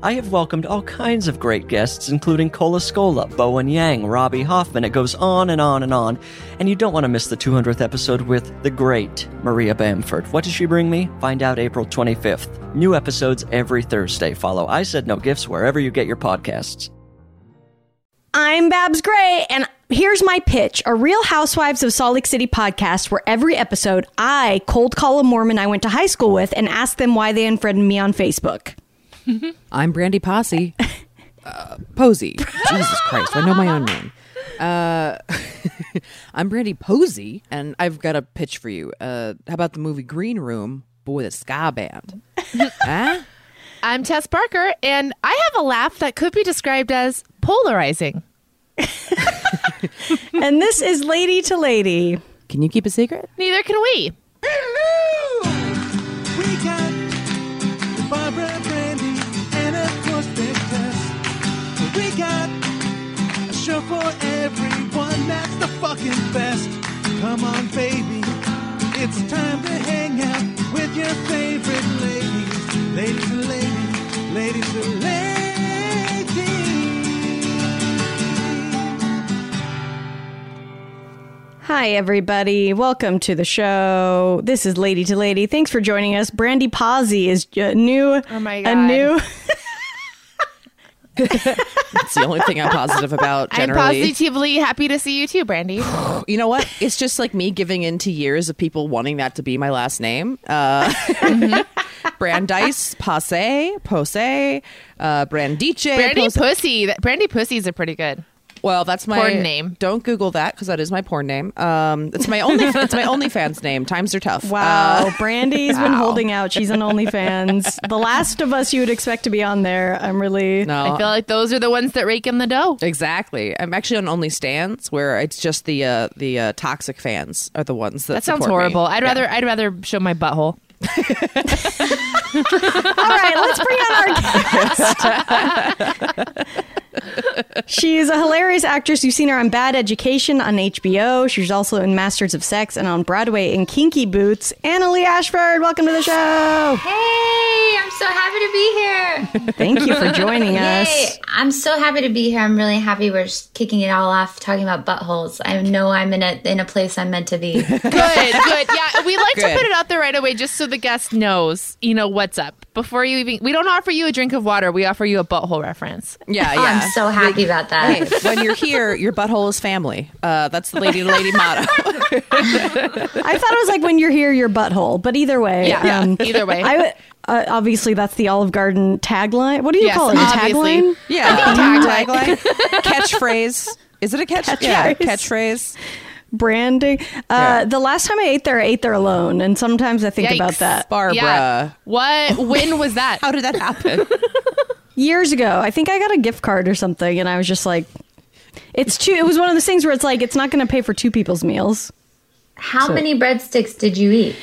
I have welcomed all kinds of great guests, including Cola Scola, Bowen Yang, Robbie Hoffman. It goes on and on and on. And you don't want to miss the 200th episode with the great Maria Bamford. What does she bring me? Find out April 25th. New episodes every Thursday. Follow I Said No Gifts wherever you get your podcasts. I'm Babs Gray, and here's my pitch a Real Housewives of Salt Lake City podcast where every episode I cold call a Mormon I went to high school with and ask them why they unfriended me on Facebook. I'm Brandy Posse. Uh, Posey. Jesus Christ, I know my own name. Uh, I'm Brandy Posey, and I've got a pitch for you. Uh, how about the movie Green Room, but with a ska band? huh? I'm Tess Barker, and I have a laugh that could be described as polarizing. and this is Lady to Lady. Can you keep a secret? Neither can we. We got that's the best. Come on, baby. It's time to hang out with your favorite ladies. Ladies and ladies, ladies and ladies. Hi, everybody. Welcome to the show. This is Lady to Lady. Thanks for joining us. Brandy Posey is a new. Oh my A God. new. It's the only thing I'm positive about I'm positively happy to see you too, Brandy. You know what? It's just like me giving in to years of people wanting that to be my last name. Uh, Brandeis, Passe, Pose, uh, Brandice. Brandy Pose- Pussy. Brandy Pussies are pretty good. Well, that's my Porn name. Don't Google that because that is my porn name. Um, it's my only. it's my OnlyFans name. Times are tough. Wow. Uh, Brandy's been holding out. She's on OnlyFans. the last of us you would expect to be on there. I'm really. no, I feel like those are the ones that rake in the dough. exactly. I'm actually on OnlyStans where it's just the uh, the uh, toxic fans are the ones that. That sounds support me. horrible. I'd Yeah. rather I'd rather show my butthole. All right, let's bring on our guest. She's a hilarious actress. You've seen her on Bad Education on HBO. She's also in Masters of Sex and on Broadway in Kinky Boots. Annaleigh Ashford, welcome to the show. Hey, I'm so happy to be here. Thank you for joining Yay. us. I'm so happy to be here. I'm really happy we're kicking it all off talking about buttholes. I know I'm in a in a place I'm meant to be. Good, good. Yeah, we like to put it out there right away just so the guest knows, you know, what's up. Before you even we don't offer you a drink of water, we offer you a butthole reference. Yeah, yeah. I'm so happy about that. Hey, when you're here, your butthole is family. Uh, that's the lady to lady motto. I thought it was like when you're here, your butthole, but either way. Yeah, um, either way. I would. Uh, obviously, that's the Olive Garden tagline. What do you Yes, call it? Obviously. tagline? Yeah, Tagline. tagline, catchphrase. Is it a catch? Yeah, Catchphrase. catchphrase. Branding. Uh, The last time I ate there, I ate there alone, and sometimes I think about that. Barbara. Yeah. What when was that? How did that happen? years ago. I think I got a gift card or something, and I was just like, "It's two." It was one of those things where it's like it's not going to pay for two people's meals. How many breadsticks did you eat?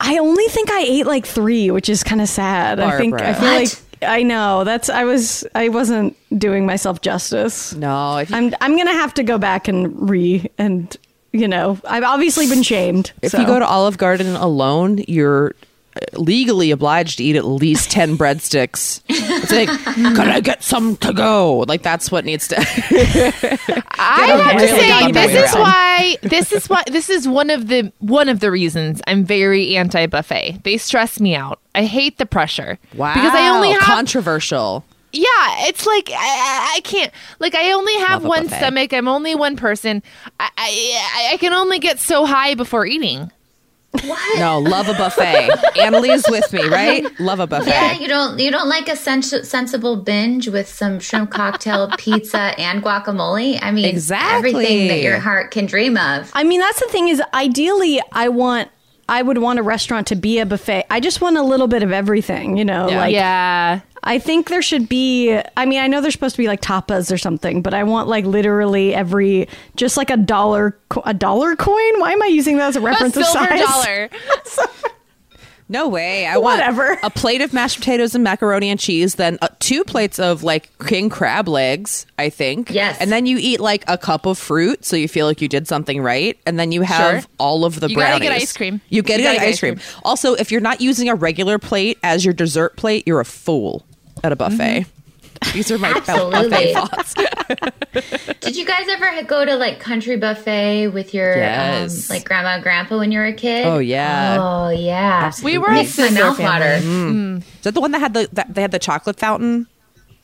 I only think I ate like three, which is kind of sad. I think I feel What? like I know that's I was I wasn't doing myself justice. No, you, I'm I'm gonna have to go back and re and you know I've obviously been shamed. if so. you go to Olive Garden alone, you're legally obliged to eat at least 10 breadsticks. It's like, can I hmm. get some to go? Like, that's what needs to. I have to say this is why this is why this is one of the one of the reasons I'm very anti buffet. They stress me out. I hate the pressure. wow. Because I only have Controversial. Yeah, it's like I, I I can't. Like I only have one buffet. stomach. I'm only one person. I, I I can only get so high before eating. What? No, love a buffet. Annaleigh's with me, right? Love a buffet. Yeah, you don't you don't like a sens- sensible binge with some shrimp cocktail, pizza, and guacamole. I mean, Exactly. everything that your heart can dream of. I mean, that's the thing is ideally I want I would want a restaurant to be a buffet. I just want a little bit of everything, you know, Yeah. like yeah. I think there should be I mean, I know there's supposed to be like tapas or something, but I want like literally every just like a dollar a dollar coin. Why am I using that as a A reference of silver size? dollar. No way. I Whatever. want a plate of mashed potatoes and macaroni and cheese, then uh, two plates of like king crab legs, I think. Yes. And then you eat like a cup of fruit so you feel like you did something right. And then you have Sure. all of the bread. You gotta get ice cream. You get You to gotta get get ice cream. Also, if you're not using a regular plate as your dessert plate, you're a fool at a mm-hmm. buffet. These are my Absolutely. buffet thoughts. Did you guys ever go to like country buffet with your um, Yes. um, like grandma and grandpa when you were a kid? Oh, yeah. Oh yeah. We were a Makes my mouth water. family. Is that the one that had the that, they had the chocolate fountain?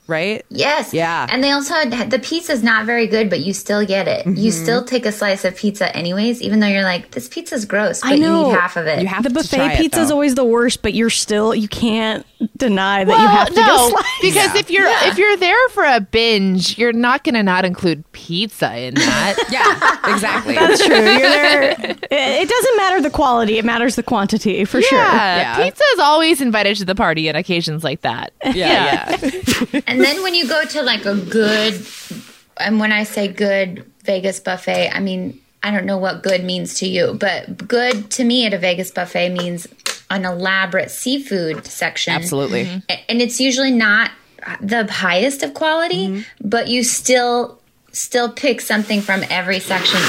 Right? Yes. Yeah. And they also had the pizza's not very good, but you still get it. You Mm-hmm. still take a slice of pizza anyways, even though you're like, this pizza's gross, but I know. you eat half of it. You have The to buffet try it, pizza is always the worst, but you're still you can't deny that Well, you have to no, go slice. because if you're if you're there for a binge, you're not going to not include pizza in that. Yeah, exactly. That's true. You're there. It, it doesn't matter the quality; it matters the quantity for sure. Yeah, Yeah. pizza is always invited to the party on occasions like that. yeah, yeah. And then when you go to like a good, and when I say good Vegas buffet, I mean, I don't know what good means to you, but good to me at a Vegas buffet means an elaborate seafood section. Absolutely. A- And it's usually not the highest of quality, mm-hmm. but you still still pick something from every section,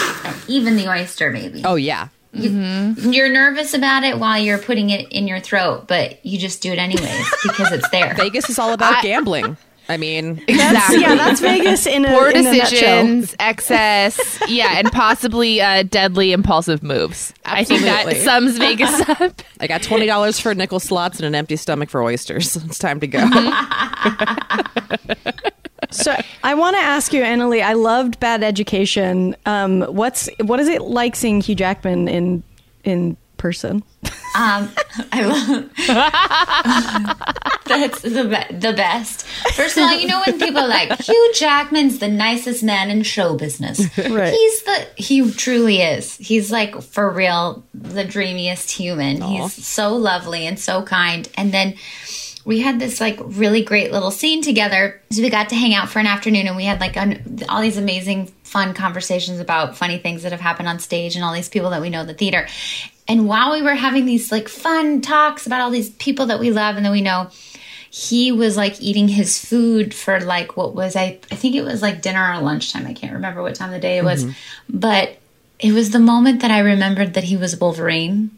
even the oyster maybe. Oh yeah. Mm-hmm. You're nervous about it while you're putting it in your throat, but you just do it anyways because it's there. Vegas is all about gambling. I mean, That's, Exactly. yeah, that's Vegas in a, Poor in a decisions, excess, yeah, and possibly uh, deadly impulsive moves. I think that Absolutely. sums Vegas up. I got twenty dollars for nickel slots and an empty stomach for oysters. It's time to go. So I want to ask you, Annaleigh. I loved Bad Education. Um, what's what is it like seeing Hugh Jackman in in person? Um, I love that's the be- the best. First of all, you know when people are like Hugh Jackman's the nicest man in show business. Right. He's the he truly is. He's like for real the dreamiest human. He's so lovely and so kind. And then we had this like really great little scene together. So we got to hang out for an afternoon and we had like un- all these amazing fun conversations about funny things that have happened on stage and all these people that we know in the theater. And while we were having these like fun talks about all these people that we love and that we know, he was like eating his food for like what was I I think it was like dinner or lunchtime. I can't remember what time of the day it was. Mm-hmm. But it was the moment that I remembered that he was Wolverine.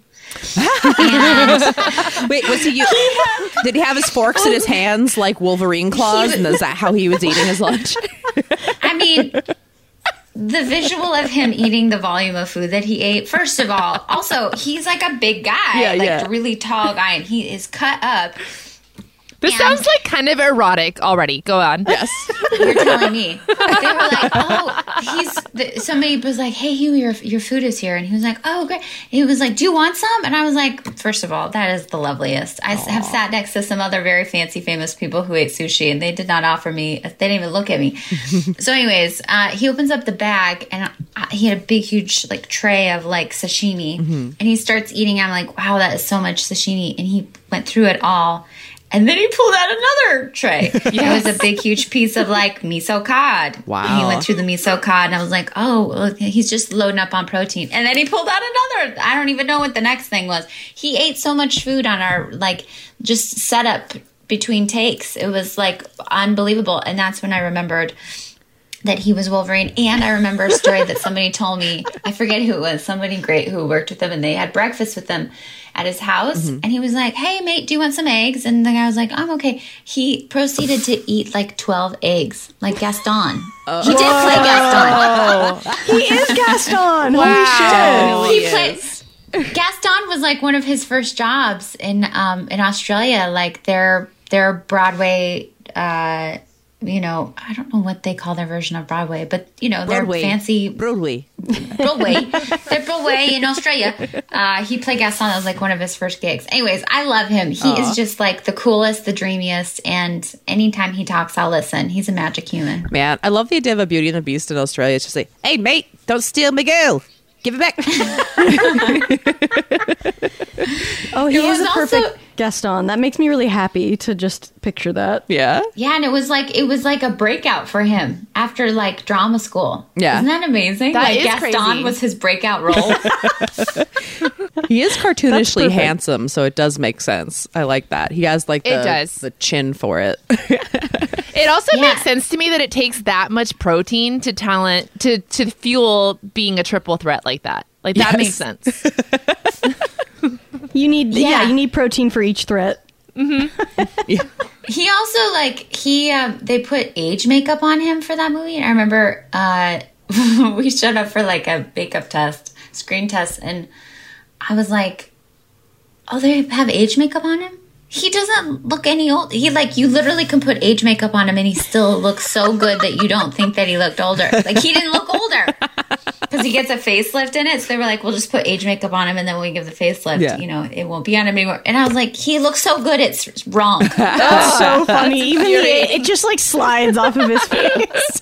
and Wait, was he? did he have his forks in his hands like Wolverine claws? And is that how he was eating his lunch? I mean, the visual of him eating the volume of food that he ate, first of all, also, he's like a big guy, Yeah, like yeah. really tall guy, and he is cut up. This And- sounds like kind of erotic already. Go on. Yes. You're telling me. They were like, oh, he's. The, somebody was like, hey, Hugh, your your food is here, and he was like, oh, great. He was like, do you want some? And I was like, first of all, that is the loveliest. I s- have sat next to some other very fancy, famous people who ate sushi, and they did not offer me. They didn't even look at me. so, anyways, uh, he opens up the bag, and uh, he had a big, huge like tray of like sashimi, and he starts eating. I'm like, wow, that is so much sashimi, and he went through it all. And then he pulled out another tray. It was a big, huge piece of like miso cod. Wow. And he went through the miso cod, and I was like, oh, he's just loading up on protein. And then he pulled out another. I don't even know what the next thing was. He ate so much food on our like just setup between takes. It was like unbelievable. And that's when I remembered that he was Wolverine. And I remember a story that somebody told me. I forget who it was. Somebody great who worked with him, and they had breakfast with him at his house. And he was like, "Hey, mate, do you want some eggs?" And the guy was like, "I'm okay." He proceeded to eat like twelve eggs, like Gaston. he did play Gaston. He is Gaston. Wow. Holy shit. He played. Gaston was like one of his first jobs in um, in Australia. Like their their Broadway uh, you know, I don't know what they call their version of Broadway, but you know, they're fancy Broadway. Broadway. they're Broadway in Australia. Uh, he played Gaston. That was like one of his first gigs. Anyways, I love him. He is just like the coolest, the dreamiest, and anytime he talks, I'll listen. He's a magic human. Man, I love the idea of a Beauty and the Beast in Australia. It's just like, hey, mate, don't steal my girl. Give it back. Oh, he It is was a perfect also- Gaston. That makes me really happy to just picture that. yeah. Yeah, and it was like it was like a breakout for him after like drama school. Yeah. isn't that amazing? That like is Gaston crazy. was his breakout role. He is cartoonishly handsome, so it does make sense. I like that. He has like the, It does. the chin for it. It also Yeah. makes sense to me that it takes that much protein to talent to to fuel being a triple threat like that. Like that Yes. makes sense. You need, yeah, Yeah. you need protein for each threat. he also like he um, they put age makeup on him for that movie. And I remember uh, we showed up for like a makeup test, screen test, and I was like, "Oh, they have age makeup on him." He doesn't look any old. He like you literally can put age makeup on him and he still looks so good that you don't think that he looked older. Like he didn't look older because he gets a facelift in it. So they were like, "We'll just put age makeup on him and then when we give the facelift, Yeah. you know, it won't be on him anymore." And I was like, "He looks so good, it's wrong." That's so funny. Even the, it just like slides off of his face.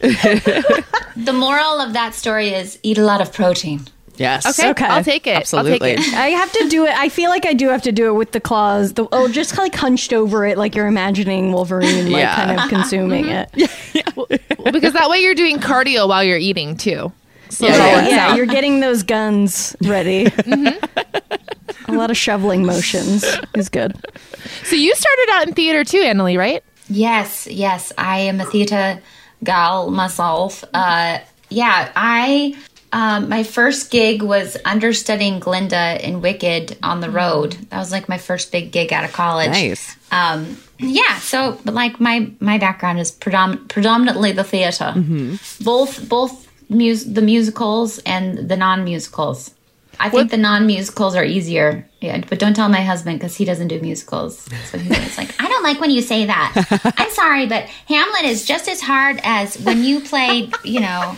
The moral of that story is eat a lot of protein. Yes. Okay, Okay. I'll take it. Absolutely. I'll take it. I have to do it. I feel like I do have to do it with the claws. The, oh, just like hunched over it, like you're imagining Wolverine, like Yeah. kind of consuming it. Well, because that way you're doing cardio while you're eating too. So Yeah, Yeah, yeah, you're getting those guns ready. A lot of shoveling motions is good. So you started out in theater too, Annaleigh, right? Yes, yes, I am a theater gal myself. Uh, yeah, I. Um, my first gig was understudying Glinda in Wicked on the road. That was like my first big gig out of college. Nice. Um, yeah, so but like my my background is predom- predominantly the theater, both both mus- the musicals and the non musicals. I think the non musicals are easier. Yeah, but don't tell my husband because he doesn't do musicals. So he's always like, I don't like when you say that. I'm sorry, but Hamlet is just as hard as when you play, you know,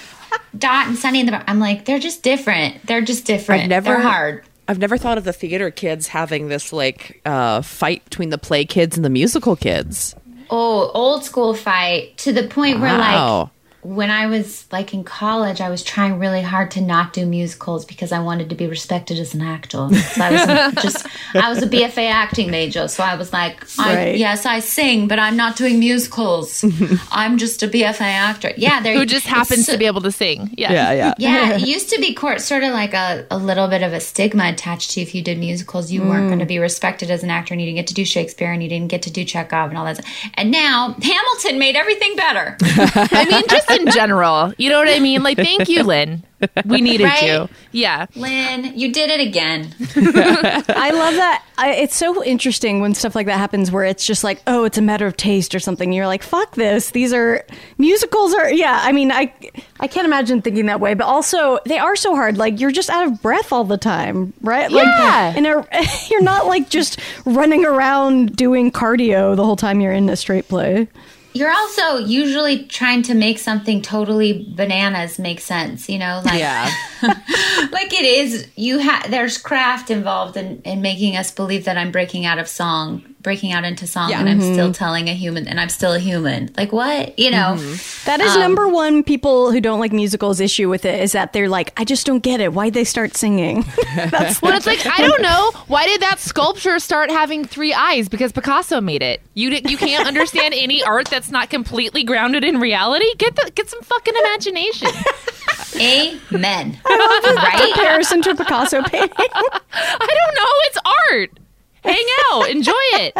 Dot and Sunny in the. Bar-" I'm like, they're just different. They're just different. I've never They're hard. I've never thought of the theater kids having this like uh, fight between the play kids and the musical kids. Oh, old school fight to the point where Wow. like when I was like in college, I was trying really hard to not do musicals because I wanted to be respected as an actor. So I was just I was a BFA acting major, so I was like, I, Right. yes, I sing, but I'm not doing musicals. I'm just a BFA actor. Yeah, there Who just happens to be able to sing. Yeah. yeah. yeah, yeah it used to be court, sort of like a, a little bit of a stigma attached to if you did musicals, you weren't going to mm. be respected as an actor and you didn't get to do Shakespeare and you didn't get to do Chekhov and all that. And now Hamilton made everything better. I mean, just in general. You know what I mean? Like, thank you, Lin. We needed Right? you. Yeah. Lin, you did it again. I love that. I, it's so interesting when stuff like that happens where it's just like, oh, it's a matter of taste or something. You're like, fuck this. These are musicals are yeah. I mean, I I can't imagine thinking that way, but also they are so hard. Like you're just out of breath all the time, right? Like, Yeah. and a, you're not like just running around doing cardio the whole time you're in a straight play. You're also usually trying to make something totally bananas make sense, you know? Like, Yeah. like it is, you have, there's craft involved in, in making us believe that I'm breaking out of song, breaking out into song, Yeah. and I'm still mm-hmm. telling a human, and I'm still a human. Like, what? You know? Mm-hmm. That is um, number one. People who don't like musicals issue with it is that they're like, I just don't get it. Why'd they start singing? That's Well, it's like I don't know why did that sculpture start having three eyes? Because Picasso made it. You di- you can't understand any art that's not completely grounded in reality. Get the get some fucking imagination. Amen. right? comparison to a Picasso painting. I don't know. It's art. Hang out, enjoy it.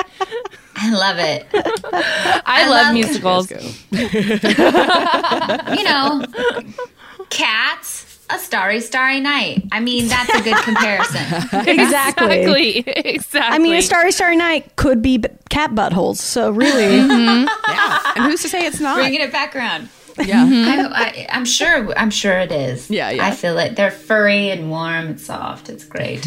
I love it. I, I love, love- musicals. You know, cats, a starry, starry night. I mean, that's a good comparison. exactly. Exactly. Exactly. I mean, a Starry Starry Night could be b- cat buttholes. So really, mm-hmm. yeah. And who's to say it's not? Bringing it back around. yeah. I, mm-hmm. I, I'm sure. I'm sure it is. Yeah, yeah. I feel it. They're furry and warm and soft. It's great.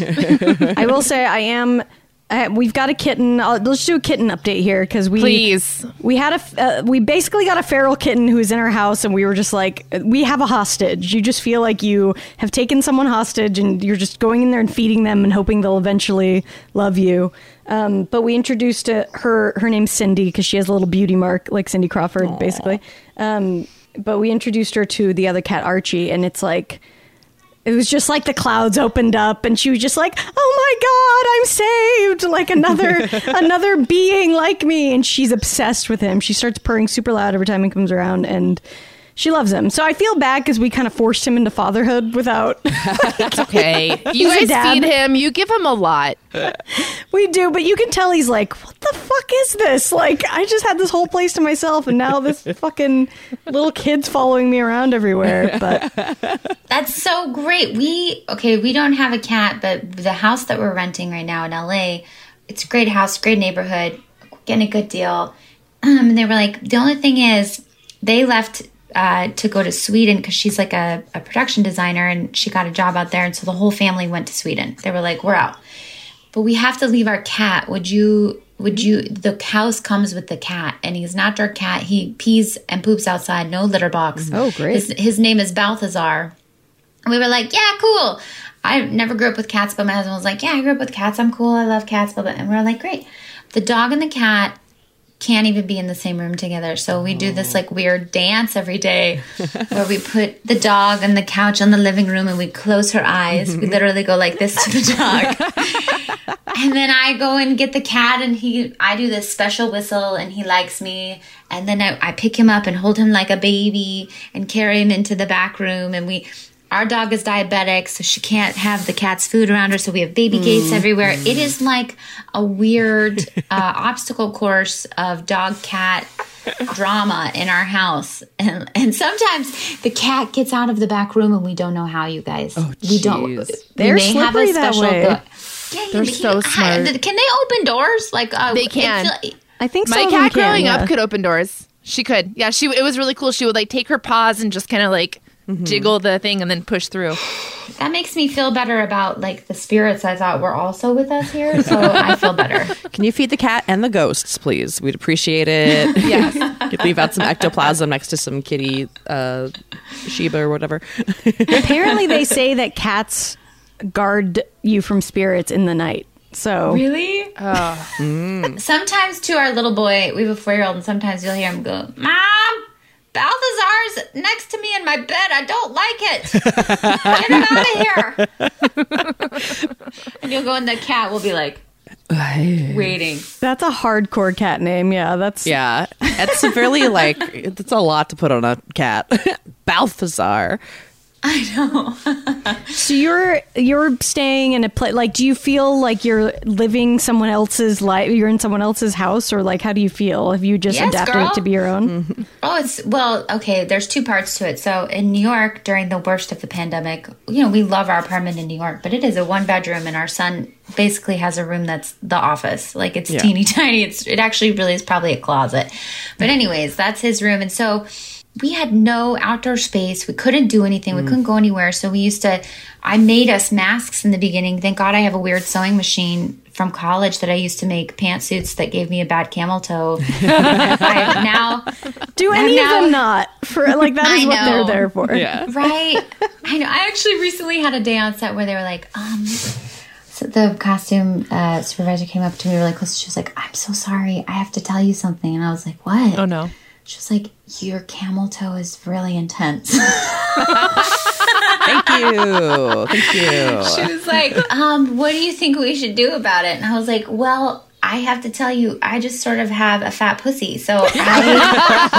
I will say I am uh, we've got a kitten. Uh, let's do a kitten update here because we Please. we had a uh, we basically got a feral kitten who was in our house, and we were just like, we have a hostage. You just feel like you have taken someone hostage, and you're just going in there and feeding them and hoping they'll eventually love you. Um, but we introduced uh, her. Her name's Cindy because she has a little beauty mark like Cindy Crawford, basically. Um, but we introduced her to the other cat Archie, and it's like it was just like the clouds opened up and she was just like oh my god i'm saved like another another being like me. And she's obsessed with him. She starts purring super loud every time he comes around. And she loves him so i feel bad because we kind of forced him into fatherhood without That's okay. You guys feed him. You give him a lot. we do but you can tell he's like what the fuck is this like i just had this whole place to myself and now this fucking little kid's following me around everywhere but That's so great. We okay, we don't have a cat, but the house that we're renting right now in LA, it's a great house, great neighborhood, getting a good deal. Um, and they were like, the only thing is, they left uh, to go to Sweden because she's like a, a production designer and she got a job out there, and so the whole family went to Sweden. They were like, we're out, but we have to leave our cat. Would you? Would you? The house comes with the cat, and he's an outdoor cat. He pees and poops outside, no litter box. Oh, great. His, his name is Balthazar. And we were like, yeah, cool. I never grew up with cats, but my husband was like, yeah, I grew up with cats. I'm cool. I love cats. Blah, blah. And we were like, great. The dog and the cat can't even be in the same room together. So we do this like weird dance every day where we put the dog on the couch on the living room and we close her eyes. We mm-hmm. literally go like this to the dog. and then I go and get the cat and he I do this special whistle and he likes me. And then I, I pick him up and hold him like a baby and carry him into the back room and we our dog is diabetic, so she can't have the cat's food around her. So we have baby gates everywhere. It is like a weird uh, obstacle course of dog cat drama in our house. And, and sometimes the cat gets out of the back room and we don't know how, you guys. we don't. They're may have a slippery that way. go- Yeah, They're he- so I- smart. can they open doors? Like uh, They can. feel- i think. My some of them cat can, growing yeah. up could open doors. She could. Yeah, she. It was really cool. She would like take her paws and just kind of like jiggle the thing and then push through. that makes me feel better about like the spirits I thought were also with us here. So I feel better. Can you feed the cat and the ghosts, please? We'd appreciate it. Yes. Could leave out some ectoplasm next to some kitty uh, Sheba or whatever. Apparently, they say that cats guard you from spirits in the night. So Really? Sometimes to our little boy, we have a four year old, and sometimes you'll hear him go, Mom, Balthazar's next to me in my bed. I don't like it. Get him out of here. and you'll go, and the cat will be like, waiting. that's a hardcore cat name. Yeah, that's Yeah, it's really like it's a lot to put on a cat. Balthazar. So you're you're staying in a place. Like, do you feel like you're living someone else's life? You're in someone else's house, or like, how do you feel? Have you just Yes, adapted girl. it to be your own? Oh, it's well, okay. There's two parts to it. So in New York, during the worst of the pandemic, you know, we love our apartment in New York, but it is a one bedroom, and our son basically has a room that's the office. Like it's teeny tiny. It's it actually really is probably a closet. But anyways, that's his room, and so we had no outdoor space. We couldn't do anything. We couldn't go anywhere. So we used to. I made us masks in the beginning. Thank God I have a weird sewing machine from college that I used to make pantsuits that gave me a bad camel toe. I now Do any now- of them not? For like that is what they're there for. Yeah. Right. I know. I actually recently had a day on set where they were like, um, so the costume uh, supervisor came up to me really close. She was like, I'm so sorry. I have to tell you something. And I was like, what? Oh no. She was like, your camel toe is really intense. Thank you. Thank you. she was like, um, what do you think we should do about it? And I was like, well, I have to tell you, I just sort of have a fat pussy. So I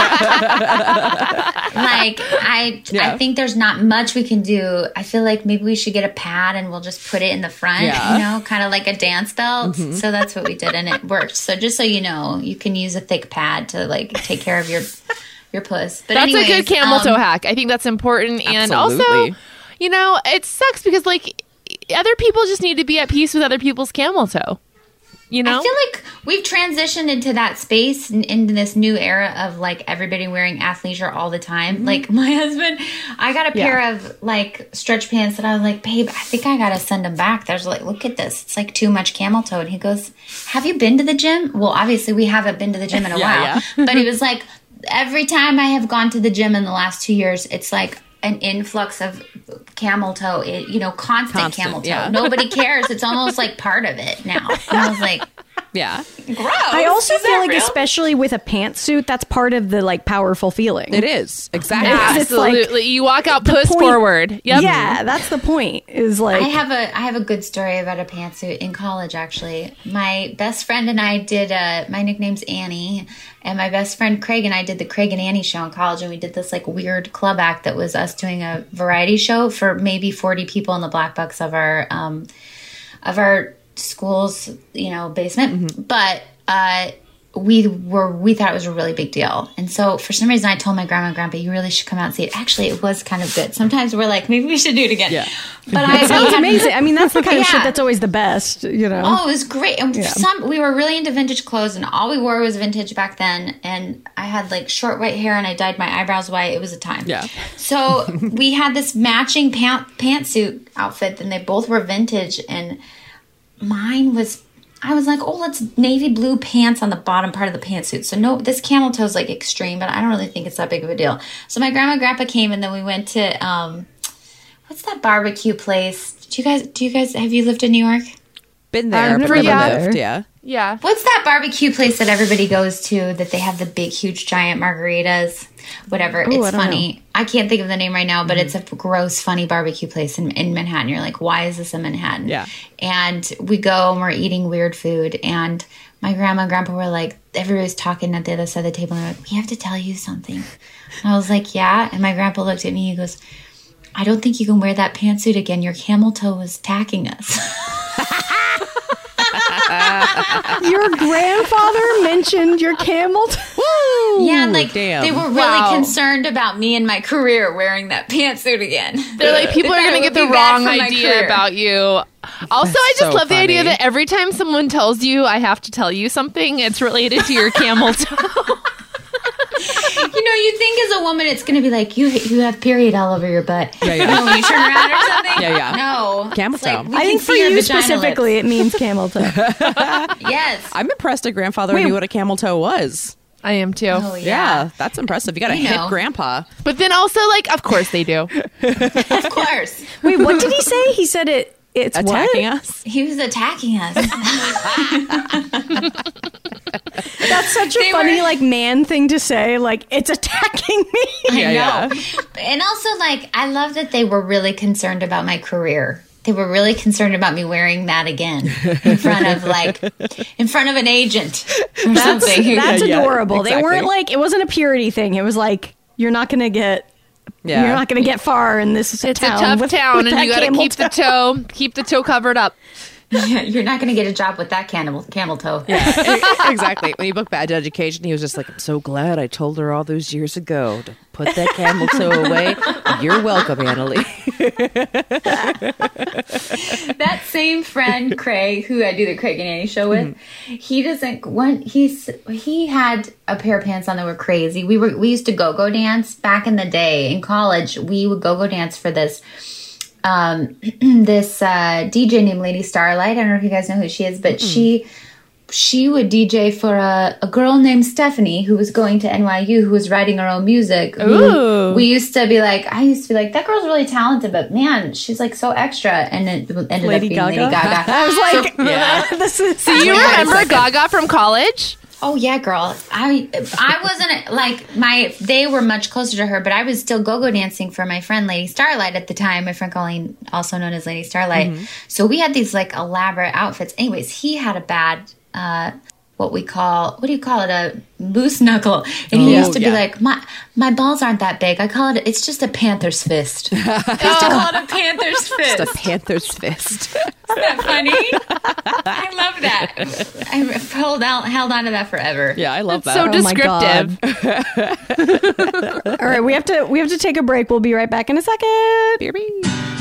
like I Yeah. I think there's not much we can do. I feel like maybe we should get a pad and we'll just put it in the front, Yeah. you know, kind of like a dance belt. So that's what we did and it worked. So just so you know, you can use a thick pad to like take care of your your puss. But That's a good camel um, toe hack. I think that's important. And also, you know, it sucks because like other people just need to be at peace with other people's camel toe. You know? I feel like we've transitioned into that space and into this new era of like everybody wearing athleisure all the time. Mm-hmm. Like my husband, I got a pair of like stretch pants that I was like, babe, I think I gotta send them back. There's like, look at this, it's like too much camel toe. And he goes, Have you been to the gym? Well, obviously we haven't been to the gym in a while, but he was like, every time I have gone to the gym in the last two years, it's like an influx of camel toe, you know, constant, Constant, camel toe. yeah. Nobody cares. It's almost like part of it now. And I was like, Yeah, gross. I also Is feel like, real? especially with a pantsuit, that's part of the like powerful feeling. it is exactly. Yeah. it's like Absolutely. you walk out puss point- forward. Yep. Yeah, that's the point. Is like I have a I have a good story about a pantsuit in college. Actually, my best friend and I did. Uh, my nickname's Annie, and my best friend Craig and I did the Craig and Annie show in college, and we did this like weird club act that was us doing a variety show for maybe forty people in the black box of our um, of our school's you know basement, but. Uh, we were we thought it was a really big deal and so for some reason i told my grandma and grandpa you really should come out and see it actually it was kind of good sometimes we're like maybe we should do it again Yeah. but i sounds amazing. I mean, that's the kind of shit that's always the best. You know. Oh, it was great. And some we were really into vintage clothes, and all we wore was vintage back then. And I had like short white hair, and I dyed my eyebrows white. It was a time. Yeah. So we had this matching pant pantsuit outfit, and they both were vintage. And mine was. I was like, oh, let's navy blue pants on the bottom part of the pantsuit. So no, this camel toe is like extreme, but I don't really think it's that big of a deal. So my grandma and grandpa came, and then we went to um, what's that barbecue place? Do you guys? Do you guys have you lived in New York? Been there, I've but never never been lived. Yeah, Yeah. What's that barbecue place that everybody goes to that they have the big, huge, giant margaritas? Whatever. Ooh, it's don't funny. I can't think of the name right now, but mm-hmm. it's a gross, funny barbecue place in, in Manhattan. You're like, why is this in Manhattan? Yeah. And we go and we're eating weird food. And my grandma and grandpa were like, everybody's talking at the other side of the table. And they're like, we have to tell you something. And I was like, yeah. And my grandpa looked at me. He goes, I don't think you can wear that pantsuit again. Your camel toe was attacking us. Your grandfather mentioned your camel. T- Yeah, like damn. they were really Wow. concerned about me and my career wearing that pantsuit again. They're like people They are going to get the wrong idea about you. Also, I just so love the idea that every time someone tells you I have to tell you something, it's related to your camel toe. You know, you think as a woman it's going to be like you you have period all over your butt. Yeah, yeah. You when you turn around or something. Yeah, yeah. No, Camel It's like, toe. I think for you vagina specifically, it means camel toe. Yes. I'm impressed a grandfather Wait. knew what a camel toe was. I am too. Oh Yeah, yeah. that's impressive. You got a You hip know. grandpa. But then also, like, of course they do. Of course. Wait, what did he say? He said it. It's Attacking what? us. He was attacking us. That's such a They funny were- like man thing to say. Like it's attacking me. I Yeah, know. And also, like, I love that they were really concerned about my career. They were really concerned about me wearing that again in front of like in front of an agent or something. That's yeah, adorable. They exactly. weren't like it wasn't a purity thing. It was like you're not gonna get Yeah. you're not gonna get far in this It's town. a tough with- town, with and you got to keep the toe, keep the toe covered up. You're not going to get a job with that camel camel toe. exactly. When he booked bad education, he was just like, I'm so glad I told her all those years ago to put that camel toe away. You're welcome, Annaleigh. that same friend Craig, who I do the Craig and Annie show with, mm-hmm. he doesn't want. He's he had a pair of pants on that were crazy. We were we used to go go dance back in the day in college. We would go go dance for this. Um, this uh, DJ named Lady Starlight. I don't know if you guys know who she is, but she she would DJ for a, a girl named Stephanie who was going to NYU who was writing her own music. Ooh. We used to be like, I used to be like, that girl's really talented, but man, she's like so extra. And it ended Lady up being Gaga? Lady Gaga. I was like, this is. Do you remember Gaga from college? Oh yeah, girl. I I wasn't like my they were much closer to her, but I was still go-go dancing for my friend Lady Starlight at the time. My friend Colleen, also known as Lady Starlight. So we had these like elaborate outfits. Anyways, he had a bad uh what we call what do you call it a moose knuckle and he Oh, used to yeah. be like my my balls aren't that big i call it it's just a panther's fist i used to call oh, it a panther's fist Just a panther's fist. Isn't that funny i love that i held out held on to that forever Yeah, I love that. So Oh my descriptive. All right, we have to we have to take a break. We'll be right back in a second.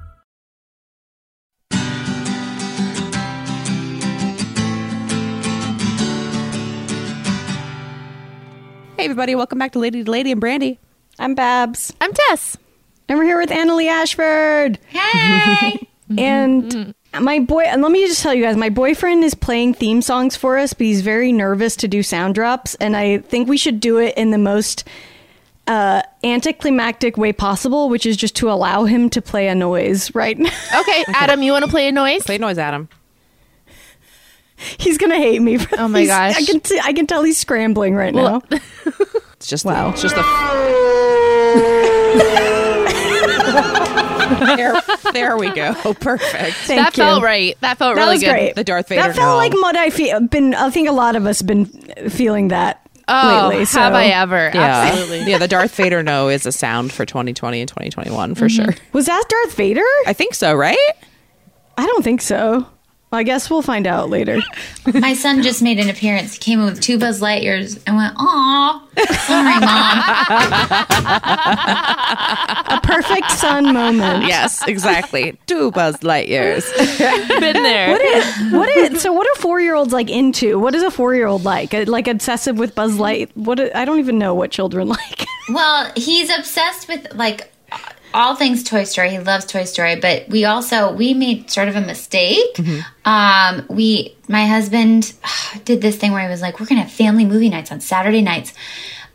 Hey, everybody, welcome back to Lady to Lady and Brandy. I'm Babs. I'm Tess. And we're here with Annaleigh Ashford. Hey. And my boy, and let me just tell you guys, my boyfriend is playing theme songs for us, but he's very nervous to do sound drops. And I think we should do it in the most uh, anticlimactic way possible, which is just to allow him to play a noise right now. Okay, Adam, you want to play a noise? Play noise, Adam. He's going to hate me. For Oh my gosh. I can, t- I can tell he's scrambling right Well- now. It's just Wow. The, it's just the. there, there we go. Perfect. Thank that you. felt right. That felt That really was good. great. The Darth Vader That felt no. like what I feel. Been, I think a lot of us have been feeling that Oh, lately. So. have I ever? Yeah. Absolutely. Yeah, the Darth Vader no is a sound for 2020 and 2021 for Mm-hmm. sure. Was that Darth Vader? I think so, right? I don't think so. I guess we'll find out later. My son just made an appearance. He came in with two Buzz Lightyears and went, "Aw, sorry, mom." A perfect son moment. Yes, exactly. Two Buzz Lightyears. Been there. What is, what is so? What are four year olds like into? What is a four year old like? Like obsessive with Buzz Light? What I I don't even know what children like. Well, he's obsessed with like all things Toy Story. He loves Toy Story, but we also we made sort of a mistake. Um, we my husband did this thing where he was like, "We're gonna have family movie nights on Saturday nights."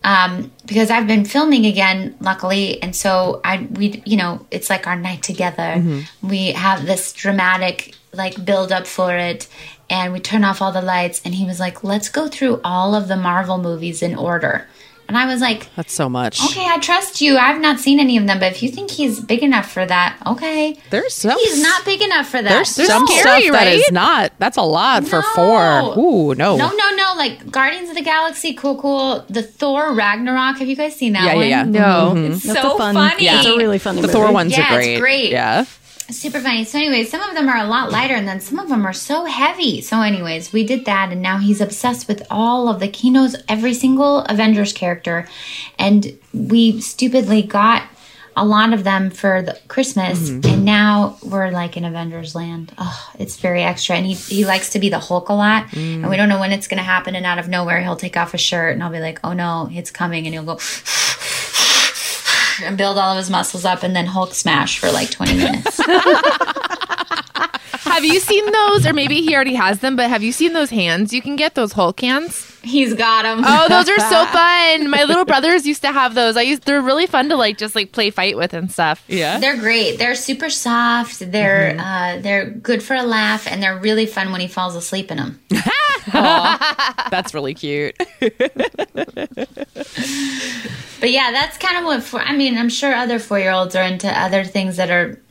Um, because I've been filming again, luckily, and so I we you know it's like our night together. We have this dramatic like build up for it, and we turn off all the lights. And he was like, "Let's go through all of the Marvel movies in order." And I was like, That's so much. Okay, I trust you. I've not seen any of them, but if you think he's big enough for that, okay. There's some. He's not big enough for that. There's some scary, stuff that is not. That's a lot for four. Ooh, no. No, no, no. Like Guardians of the Galaxy, cool, cool. The Thor Ragnarok. Have you guys seen that Yeah, one? yeah, yeah. No. It's That's so a fun, funny. Yeah, it's a really funny. The movie. Thor ones Yeah, are it's great. great. Yeah. Super funny. So, anyways, some of them are a lot lighter, and then some of them are so heavy. So, anyways, we did that, and now he's obsessed with all of the. He knows every single Avengers character, and we stupidly got a lot of them for the Christmas, mm-hmm. and now we're like in Avengers land. Oh, it's very extra, and he he likes to be the Hulk a lot, and we mm. don't know when it's going to happen. And out of nowhere, he'll take off his shirt, and I'll be like, "Oh no, it's coming!" And he'll go. And build all of his muscles up, and then Hulk smash for like twenty minutes. Have you seen those? Or maybe he already has them, but have you seen those hands? You can get those Hulk hands. He's got them. Oh, those are so fun. My little brothers used to have those. I used they're really fun to like just like play fight with and stuff. Yeah. They're great. They're super soft. They're uh, they're good for a laugh, and they're really fun when he falls asleep in them. That's really cute. But yeah, that's kind of what. For, I mean, I'm sure other four year olds are into other things that are.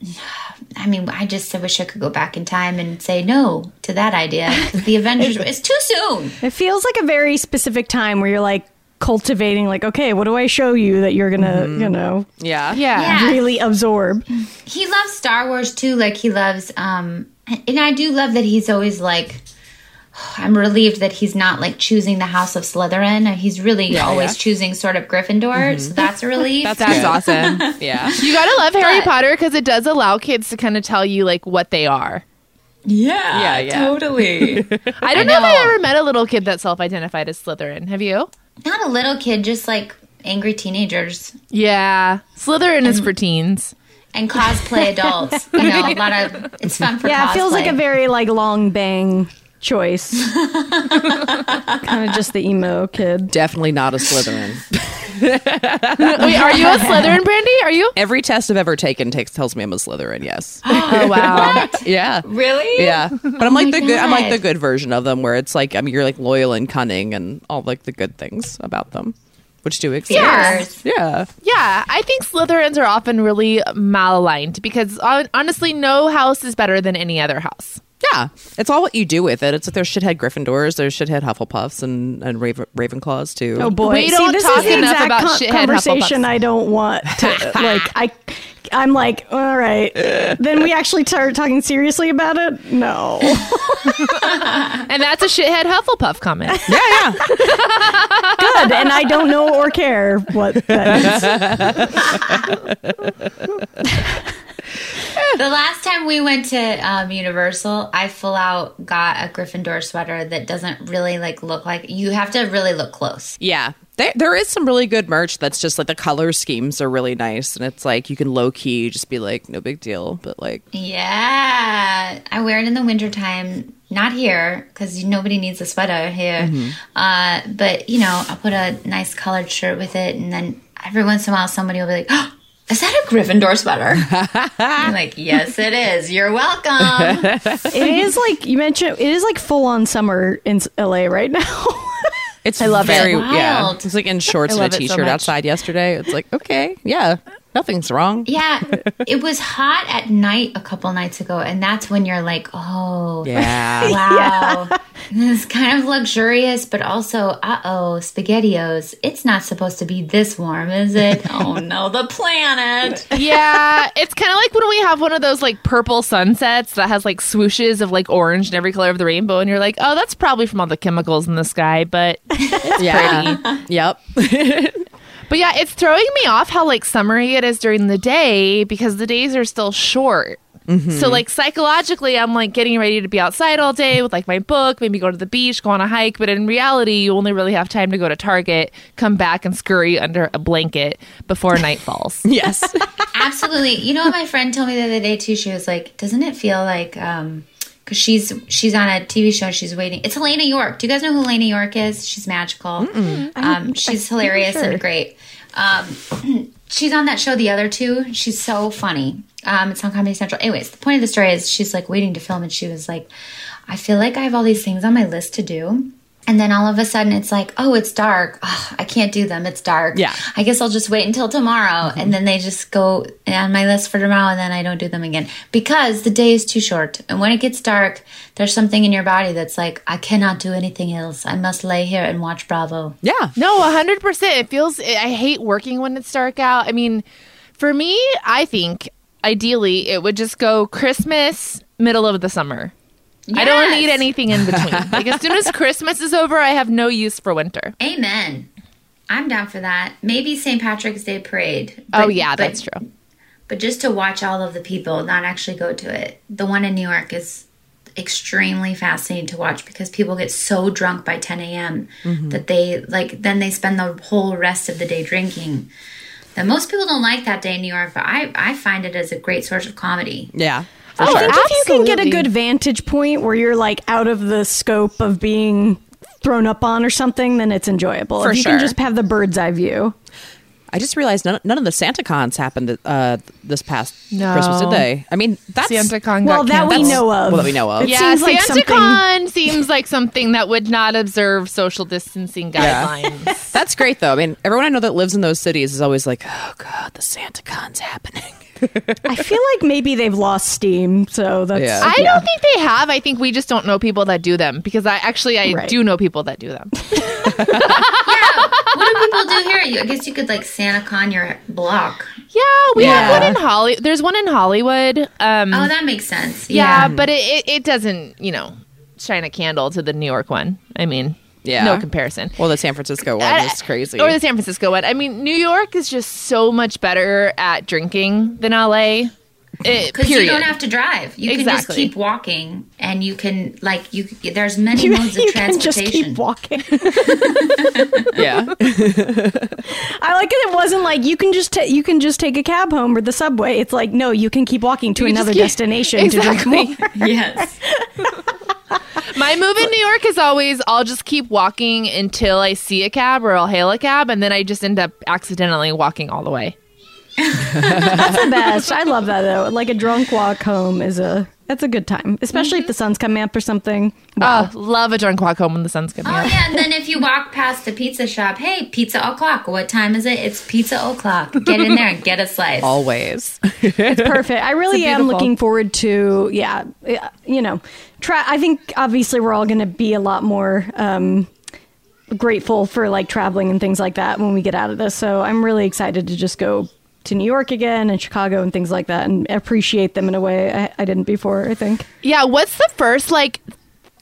I mean, I just wish I could go back in time and say no to that idea the Avengers. it's too soon. It feels like a very specific time where you're like cultivating, like, okay, what do I show you that you're gonna, you know, Yeah. Yeah. Yeah. really absorb? he loves Star Wars too. Like he loves, um, and I do love that he's always like. I'm relieved that he's not like choosing the House of Slytherin. He's really always choosing sort of Gryffindor. So that's a relief. That's, That's awesome. Yeah. You gotta love Harry But- Potter because it does allow kids to kind of tell you like what they are. Yeah, Yeah, yeah. totally. I don't know. if. I ever met a little kid that self-identified as Slytherin. Have you? not a little kid, just like angry teenagers Yeah, Slytherin is for teens. and cosplay adults. You know, a lot of it's fun for Yeah, cosplay. it feels like a very like long bang choice. kind of just the emo kid. Definitely not a Slytherin. Wait, are you a Slytherin, Brandy? Are you? Every test I've ever taken takes tells me I'm a Slytherin. Yes. Oh wow. Yeah. really. Yeah. But I'm oh like my the good I'm like the good version of them where it's like I mean you're like loyal and cunning and all like the good things about them. which do exist. Cheers. Yeah. Yeah, I think Slytherins are often really malaligned because honestly, no house is better than any other house. Yeah. It's all what you do with it. It's like there's shithead Gryffindors, there's shithead Hufflepuffs, and, and Raven, Ravenclaws, too. Oh boy! We See, don't this talk is the enough exact about con- shithead conversation Hufflepuffs. I don't want to like. I, I'm like, all right. then we actually start talking seriously about it. No, And that's a shithead Hufflepuff comment. Yeah, yeah. good. And I don't know or care what that is. The last time we went to um, Universal, I full out got a Gryffindor sweater that doesn't really like look like. You have to really look close. Yeah. There, there is some really good merch that's just like the color schemes are really nice. And it's like you can low key just be like, no big deal. But like, Yeah, I wear it in the wintertime. Not here because nobody needs a sweater here. Uh, but you know, I'll put a nice colored shirt with it, and then every once in a while, somebody will be like, oh, "Is that a Gryffindor sweater?" I'm like, "Yes, it is. You're welcome." It is like you mentioned. It is like full on summer in LA right now. it's I love it. very, Yeah. It's like in shorts and a love it so t shirt outside yesterday. It's like, okay, yeah, nothing's wrong. yeah, it was hot at night a couple nights ago, and that's when you're like, "Oh, Yeah. Wow. This is kind of luxurious, but also, uh oh, SpaghettiOs. It's not supposed to be this warm, is it? oh no, the planet. yeah, it's kind of like when we have one of those like purple sunsets that has like swooshes of like orange and every color of the rainbow, and you're like, oh, that's probably from all the chemicals in the sky. But it's yeah. yep. but yeah, it's throwing me off how like summery it is during the day because the days are still short. So like psychologically, I'm like getting ready to be outside all day with like my book, maybe go to the beach, go on a hike. But in reality, you only really have time to go to Target, come back, and scurry under a blanket before night falls. yes. Absolutely. You know what my friend told me the other day too? She was like, doesn't it feel like, um, because she's she's on a TV show. She's waiting. It's Heléne Yorke. Do you guys know who Heléne Yorke is? She's magical. Um, she's hilarious and great. Um, she's on that show, The Other Two. She's so funny. Um, it's on Comedy Central. Anyways, the point of the story is she's like waiting to film, and she was like, I feel like I have all these things on my list to do. And then all of a sudden it's like, oh, it's dark. Ugh, I can't do them. It's dark. Yeah. I guess I'll just wait until tomorrow. Mm-hmm. And then they just go on my list for tomorrow and then I don't do them again because the day is too short. And when it gets dark, there's something in your body that's like, I cannot do anything else. I must lay here and watch Bravo. Yeah. No, 100%. It feels, I hate working when it's dark out. I mean, for me, I think ideally it would just go Christmas, middle of the summer. I don't need anything in between. like, as soon as Christmas is over, I have no use for winter. Amen. I'm down for that. Maybe St. Patrick's Day parade. oh, yeah, but- that's true. But just to watch all of the people, not actually go to it. The one in New York is extremely fascinating to watch because people get so drunk by 10 a.m. Mm-hmm. that they like then they spend the whole rest of the day drinking. That most people don't like that day in New York, but I I find it as a great source of comedy. Yeah. Oh, I think if you can get a good vantage point where you're like out of the scope of being thrown up on or something, then it's enjoyable. For if you sure. can just have the bird's eye view. I just realized none, none of the Santa cons happened uh, this past No. Christmas, did they? I mean, that's SantaCon Well, got that we know of. Well, that we know of. It Yeah, seems like something. SantaCon seems like something that would not observe social distancing guidelines. That's great, though. I mean, everyone I know that lives in those cities is always like, "Oh God, the Santa Con's happening." I feel like maybe they've lost steam, so that's. Yeah. I don't think they have. I think we just don't know people that do them because I actually I Right. do know people that do them. Yeah. What do people do here? You, I guess you could like Santa Con your block. Yeah, we have one in Holly. There's one in Hollywood. Um, Oh, that makes sense. yeah, but it, it it doesn't you know shine a candle to the New York one. I mean, Yeah. no comparison. Well, the San Francisco one uh, is crazy. Or the San Francisco one. I mean, New York is just so much better at drinking than LA. Uh, it, Because you don't have to drive. You can just keep walking, and you can like you. There's many You, modes of you can just transportation. keep walking. yeah. I like it. It wasn't like you can just ta- you can just take a cab home or the subway. It's like no, you can keep walking to You another keep- destination to Exactly. drink more. yes. My move in New York is always I'll just keep walking until I see a cab or I'll hail a cab, and then I just end up accidentally walking all the way. That's the best. I love that though. Like a drunk walk home is a that's a good time, especially if the sun's coming up or something. Wow. Oh, love a drunk walk home when the sun's coming Oh up. yeah, and then if you walk past the pizza shop, hey, pizza o'clock. What time is it? It's pizza o'clock. Get in there and get a slice. Always. It's perfect. I really am beautiful. looking forward to, yeah, yeah, you know, try. I think obviously we're all going to be a lot more um, grateful for like traveling and things like that when we get out of this. So I'm really excited to just go to New York again and Chicago and things like that and appreciate them in a way I, I didn't before, I think. Yeah, what's the first like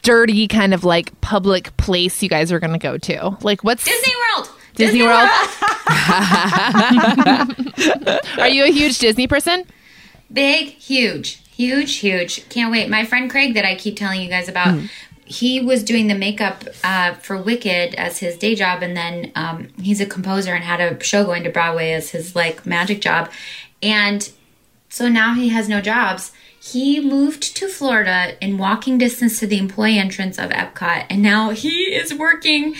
dirty kind of like public place you guys are going to go to? Like what's Disney World. Disney World? Are you a huge Disney person? Big, huge, huge, huge. Can't wait. My friend Craig, that I keep telling you guys about, hmm. He was doing the makeup uh, for Wicked as his day job, and then um, he's a composer and had a show going to Broadway as his like magic job, and so now he has no jobs. He moved to Florida in walking distance to the employee entrance of Epcot, and now he is working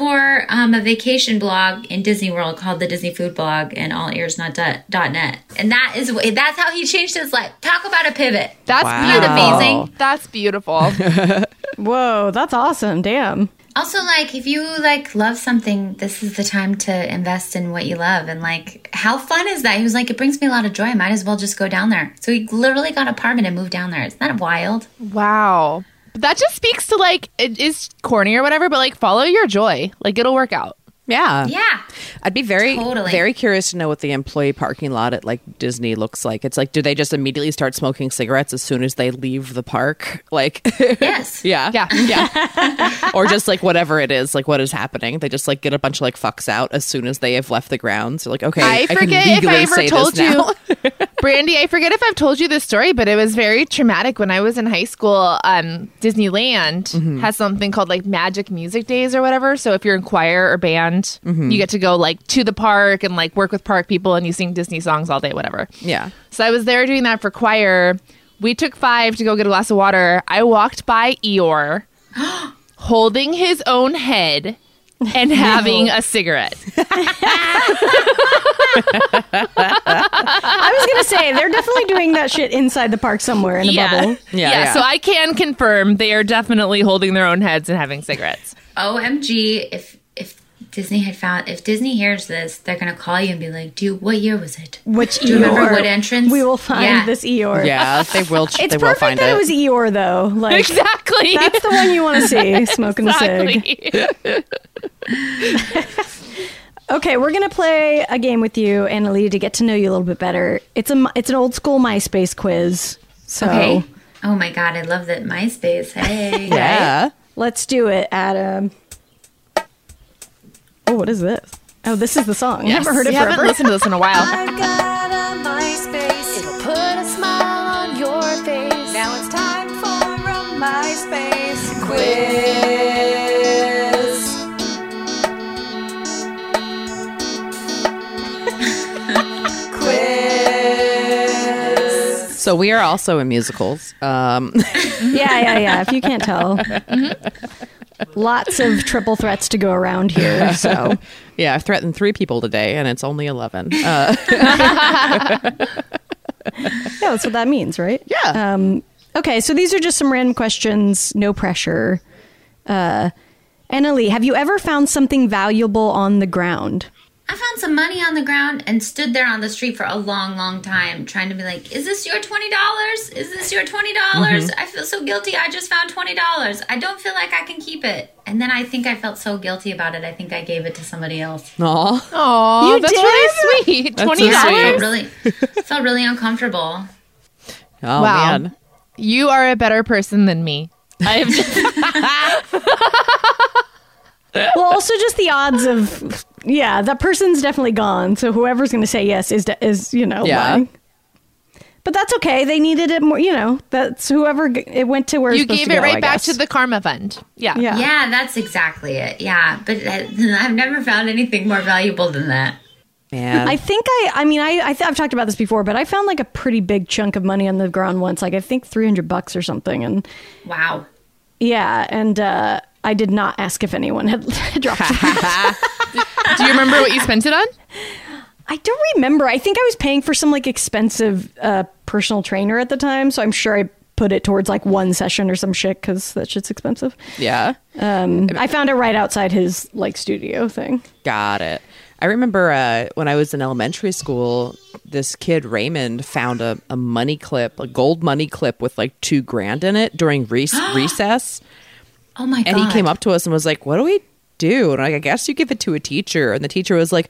for um, a vacation blog in Disney World called the Disney Food Blog and all ears not dot net. And that is that's how he changed his life. Talk about a pivot. That's Wow. beautiful. Amazing. That's beautiful. Whoa, that's awesome. Damn. Also, like if you like love something, this is the time to invest in what you love. And like, how fun is that? He was like, it brings me a lot of joy. I might as well just go down there. So he literally got an apartment and moved down there. Isn't that wild? wow. That just speaks to like it is corny or whatever, but like follow your joy. Like it'll work out. Yeah. Yeah. I'd be very, Totally. very curious to know what the employee parking lot at like Disney looks like. It's like, do they just immediately start smoking cigarettes as soon as they leave the park? Like, Yes. yeah, Yeah. Yeah. or just like whatever it is, like what is happening. They just like get a bunch of like fucks out as soon as they have left the grounds. They're like, okay, I can forget if I legally ever told you, Brandy. I forget if I've told you this story, but it was very traumatic when I was in high school. Um, Disneyland Mm-hmm. has something called like Magic Music Days or whatever. So if you're in choir or band, Mm-hmm. you get to go like to the park and like work with park people, and you sing Disney songs all day, whatever. yeah. So I was there doing that for choir. We took five to go get a glass of water. I walked by Eeyore holding his own head and having a cigarette. I was going to say, they're definitely doing that shit inside the park somewhere in a bubble. Yeah, yeah. So I can confirm they are definitely holding their own heads and having cigarettes. OMG, if if Disney had found if Disney hears this, they're gonna call you and be like, dude, what year was it? Which Do you remember what entrance? We will find Yeah. this Eeyore. Yeah, they will. It's they will perfect find that it. it. was Eeyore, though. Like, Exactly. That's the one you want to see, smoking a cig. Okay, we're gonna play a game with you, Annaleigh, to get to know you a little bit better. It's a it's an old school MySpace quiz. So Okay. Oh my god, I love that MySpace. Hey. yeah. let's do it, Adam. Oh, what is this? Oh, this is the song. I haven't heard it you haven't listened to this in a while. I've got a MySpace. It'll put a smile on your face. Now it's time for a MySpace So we are also in musicals. Um, yeah, yeah, yeah. If you can't tell, lots of triple threats to go around here. So yeah, I've threatened three people today, and it's only eleven. Uh, yeah, that's what that means, right? yeah. Um, okay, so these are just some random questions, no pressure. Uh, Annaleigh, have you ever found something valuable on the ground? I found some money on the ground and stood there on the street for a long, long time trying to be like, is this your $20? Is this your $20? dollars mm-hmm. I feel so guilty. I just found $20. I don't feel like I can keep it. And then I think I felt so guilty about it. I think I gave it to somebody else. Aw. Oh, You that's did? really sweet. That's so Twenty sweet. I dollars. felt really, felt really uncomfortable. Oh Wow. man. You are a better person than me. I've Well, also just the odds of yeah, that person's definitely gone. So whoever's going to say yes is de- is you know Yeah. lying. But that's okay. They needed it more. You know, that's whoever g- it went to where you supposed gave to it go, right I back guess. to the karma fund. Yeah. yeah. Yeah, that's exactly it. Yeah. But uh, I've never found anything more valuable than that. Man. I think I. I mean, I, I th- I've talked about this before, but I found like a pretty big chunk of money on the ground once. Like I think three hundred bucks or something, and Wow. yeah, and uh, I did not ask if anyone had dropped. it. Do you remember what you spent it on? I don't remember. I think I was paying for some like expensive uh, personal trainer at the time, so I'm sure I put it towards like one session or some shit because that shit's expensive. Yeah. Um, I found it right outside his like studio thing. Got it. I remember uh, when I was in elementary school, this kid Raymond found a, a money clip, a gold money clip with like two grand in it during rec- recess. Oh my god. And he came up to us and was like, What do we do? And I'm like, I guess you give it to a teacher. And the teacher was like,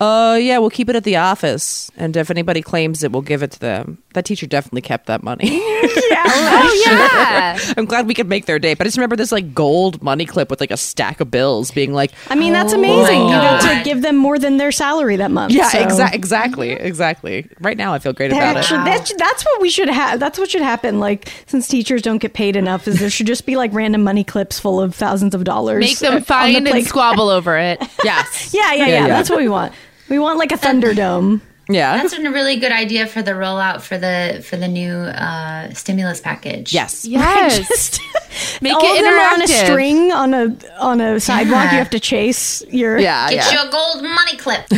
Uh, yeah, we'll keep it at the office. And if anybody claims it, we'll give it to them. That teacher definitely kept that money. Yeah, oh yeah. I'm glad we could make their day. But I just remember this like gold money clip with like a stack of bills being like, I mean, that's Oh amazing. my You got to give them more than their salary that month. Yeah, so- exa- exactly. Exactly. Right now, I feel great about That it. that that's what we should have. That's what should happen. Like, since teachers don't get paid enough, is there should just be like random money clips full of thousands of dollars. Make on them the and squabble over it. Yes. Yeah, yeah, yeah, That's what we want. We want like a Thunderdome. Yeah. That's a really good idea for the rollout for the for the new uh, stimulus package. yes. Yes. Just Make all it of them are on a string on a on a sidewalk. Yeah. You have to chase your. Yeah. Get yeah. you a gold money clip.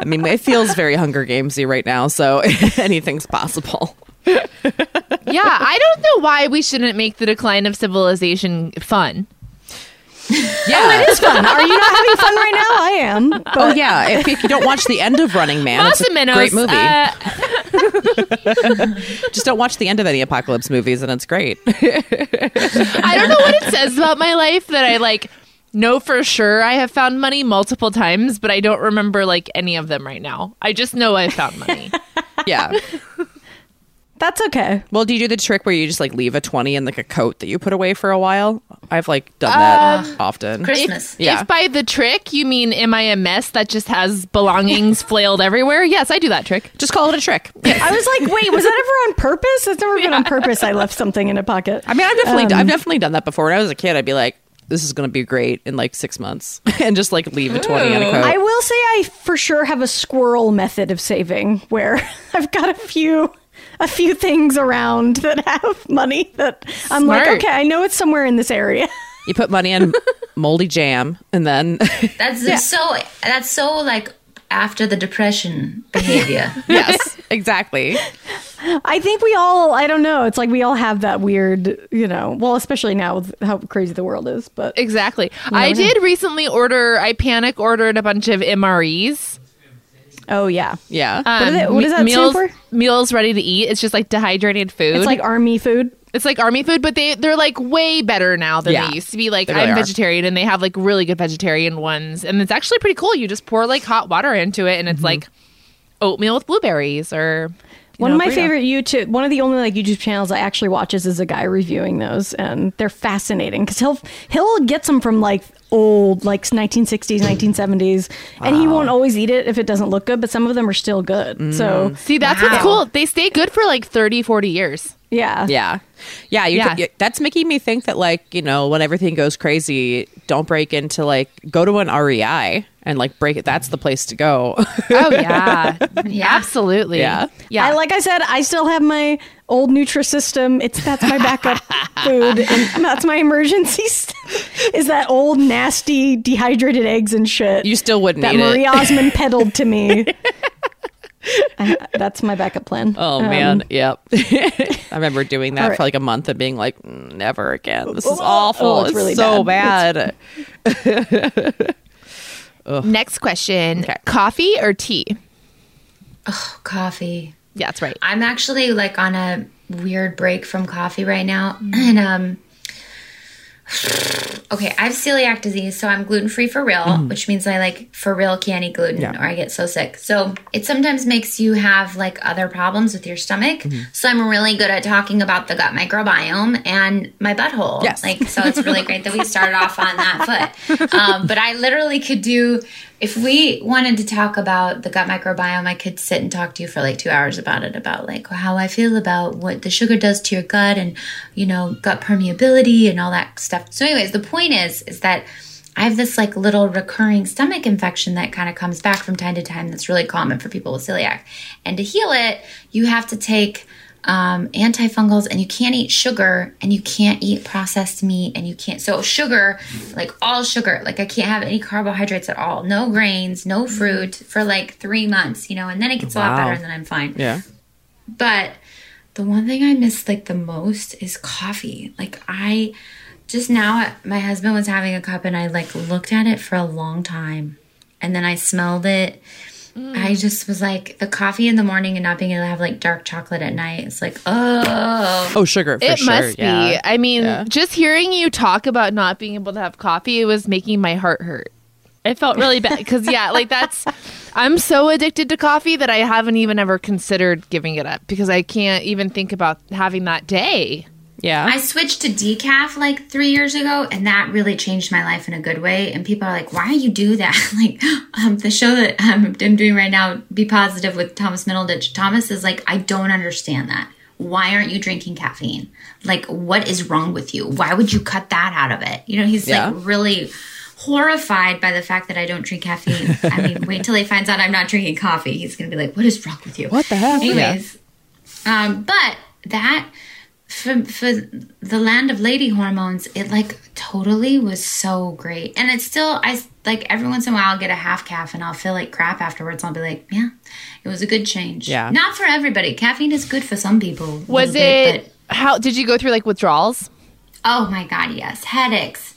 I mean, it feels very Hunger Gamesy right now, so anything's possible. Yeah, I don't know why we shouldn't make the decline of civilization fun. Yeah. It is fun. Are you not having fun right now? I am. But Oh yeah! If, if you don't watch the end of Running Man, it's a Masiminos, great movie. uh, Just don't watch the end of any apocalypse movies, and it's great. I don't know what it says about my life that I like know for sure I have found money multiple times, but I don't remember like any of them right now. I just know I found money. yeah. that's okay. Well, do you do the trick where you just like leave a twenty in like a coat that you put away for a while? I've like done that often. Christmas. Yeah. If by the trick you mean am I a mess that just has belongings flailed everywhere? Yes, I do that trick. Just call it a trick. I was like, wait, was that ever on purpose? That's never been on purpose. I left something in a pocket. I mean, I've definitely, Um, I've definitely done that before. When I was a kid, I'd be like, "This is going to be great in like six months," and just like leave a twenty in a coat. I will say I for sure have a squirrel method of saving where I've got a few a few things around that have money that I'm like, okay, I know it's somewhere in this area. you put money in moldy jam, and then That's so. That's so like after the depression behavior. yes, exactly. I think we all I don't know, it's like we all have that weird, you know, well, especially now with how crazy the world is, but Exactly. I never know. did recently order I panic ordered a bunch of MREs. Oh yeah. Yeah. What, is Um, it, what does that meals, stand for? Meals ready to eat. It's just like dehydrated food. It's like army food. It's like army food, but they they're like way better now than Yeah. they used to be. Like really I'm are. vegetarian, and they have like really good vegetarian ones, and it's actually pretty cool. You just pour like hot water into it, and it's like oatmeal with blueberries or One know, of my burrito. favorite YouTube, one of the only like YouTube channels I actually watches is a guy reviewing those, and they're fascinating because he'll he'll get some from like old like 1960s, 1970s, mm. and he won't always eat it if it doesn't look good, but some of them are still good. Mm. So See, that's what's cool. They stay good for like 30, 40 years. yeah, Yeah. Yeah, you Yeah. you- that's making me think that like, you know, when everything goes crazy, don't break into like go to an REI and like break it. That's the place to go. Oh yeah, Yeah. absolutely. Yeah. yeah. I like I said, I still have my old Nutrisystem. It's that's my backup food, and that's my emergency. St- is that old nasty dehydrated eggs and shit? you still wouldn't that eat Marie it. Osmond peddled to me. I, that's my backup plan. Oh Um, man, yep. I remember doing that all right. for like a month and being like, "Mm, never again. This is Oh, awful. it's it's really so bad. bad. Next question: Okay. coffee or tea? Oh, coffee. Yeah, that's right. I'm actually like on a weird break from coffee right now, and um. Okay, I have celiac disease, so I'm gluten free for real, which means I like for real can't eat gluten or I get so sick. So it sometimes makes you have like other problems with your stomach. So I'm really good at talking about the gut microbiome and my butthole. Yes. Like, so it's really great that we started off on that foot. Um, but I literally could do, if we wanted to talk about the gut microbiome, I could sit and talk to you for like two hours about it, about like how I feel about what the sugar does to your gut and, you know, gut permeability and all that stuff. So, anyways, the point is, is that I have this like little recurring stomach infection that kind of comes back from time to time that's really common for people with celiac. And to heal it, you have to take um, antifungals and you can't eat sugar and you can't eat processed meat and you can't. So, sugar, like all sugar, like I can't have any carbohydrates at all, no grains, no fruit for like three months, you know, and then it gets a lot better and then I'm fine yeah. but the one thing I miss like the most is coffee. Like I just now my husband was having a cup and I like looked at it for a long time and then I smelled it. I just was like the coffee in the morning and not being able to have like dark chocolate at night. It's like, oh, Oh, sugar. For it sure. must be. I mean, Yeah. just hearing you talk about not being able to have coffee, it was making my heart hurt. It felt really bad because, yeah, like that's. I'm so addicted to coffee that I haven't even ever considered giving it up because I can't even think about having that day. Yeah. I switched to decaf like three years ago, and that really changed my life in a good way. And people are like, "Why do you do that?" like um, the show that um, I'm doing right now, "B Positive" with Thomas Middleditch. Thomas is like, "I don't understand that. Why aren't you drinking caffeine? Like, what is wrong with you? Why would you cut that out of it?" You know, he's Yeah. like really horrified by the fact that I don't drink caffeine. I mean, wait till he finds out I'm not drinking coffee. He's gonna be like, "What is wrong with you?" What the hell? Anyways, um, but that for for the land of lady hormones, it like totally was so great, and it's still I like every once in a while I'll get a half calf and I'll feel like crap afterwards. I'll be like, yeah, it was a good change. Yeah. not for everybody. Caffeine is good for some people. Was little bit, it. How did you go through like withdrawals? Oh my god, yes, headaches.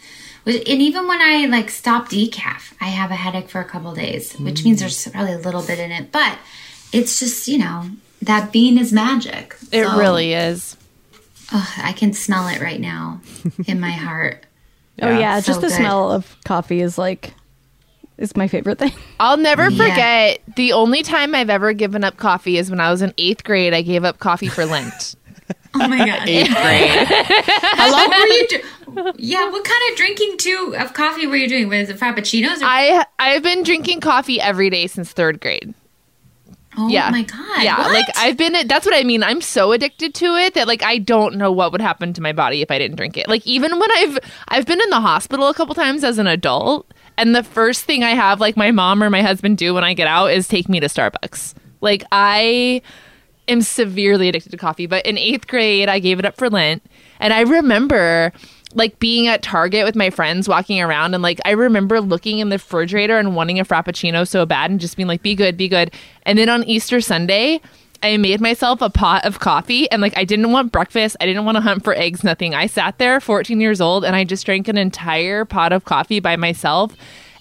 And even when I like stop decaf, I have a headache for a couple days, which means mm. there's probably a little bit in it, but it's just you know that bean is magic. It So, really is. Ugh, I can smell it right now in my heart. Oh yeah, So just the good. smell of coffee is like is my favorite thing. I'll never Yeah. forget the only time I've ever given up coffee is when I was in eighth grade. I gave up coffee for Lent. Oh my god! Eighth grade. How long were you? Do- yeah, what kind of drinking too of coffee were you doing? Was it frappuccinos? Or- I I've been drinking coffee every day since third grade. Oh yeah. my god! Yeah, what? like I've been. That's what I mean. I'm so addicted to it that like I don't know what would happen to my body if I didn't drink it. Like even when I've I've been in the hospital a couple times as an adult, and the first thing I have like my mom or my husband do when I get out is take me to Starbucks. Like I am severely addicted to coffee. But in eighth grade, I gave it up for Lent, and I remember like being at Target with my friends walking around and like I remember looking in the refrigerator and wanting a frappuccino so bad and just being like be good be good. And then on Easter Sunday I made myself a pot of coffee and like I didn't want breakfast. I didn't want to hunt for eggs nothing. I sat there 14 years old and I just drank an entire pot of coffee by myself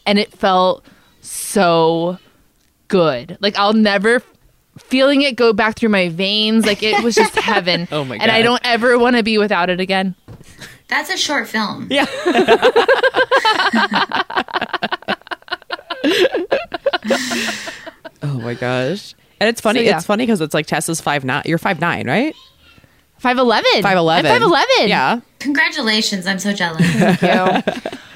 and it felt so good. Like I'll never feeling it go back through my veins. Like it was just heaven. Oh my god. and I don't ever want to be without it again That's a short film. Yeah. oh my gosh. And it's funny. So, yeah. It's funny because it's like Tessa's five nine. You're five nine, right? 5'11. Five eleven. I'm 5'11. Yeah. Congratulations! I'm so jealous. Thank you.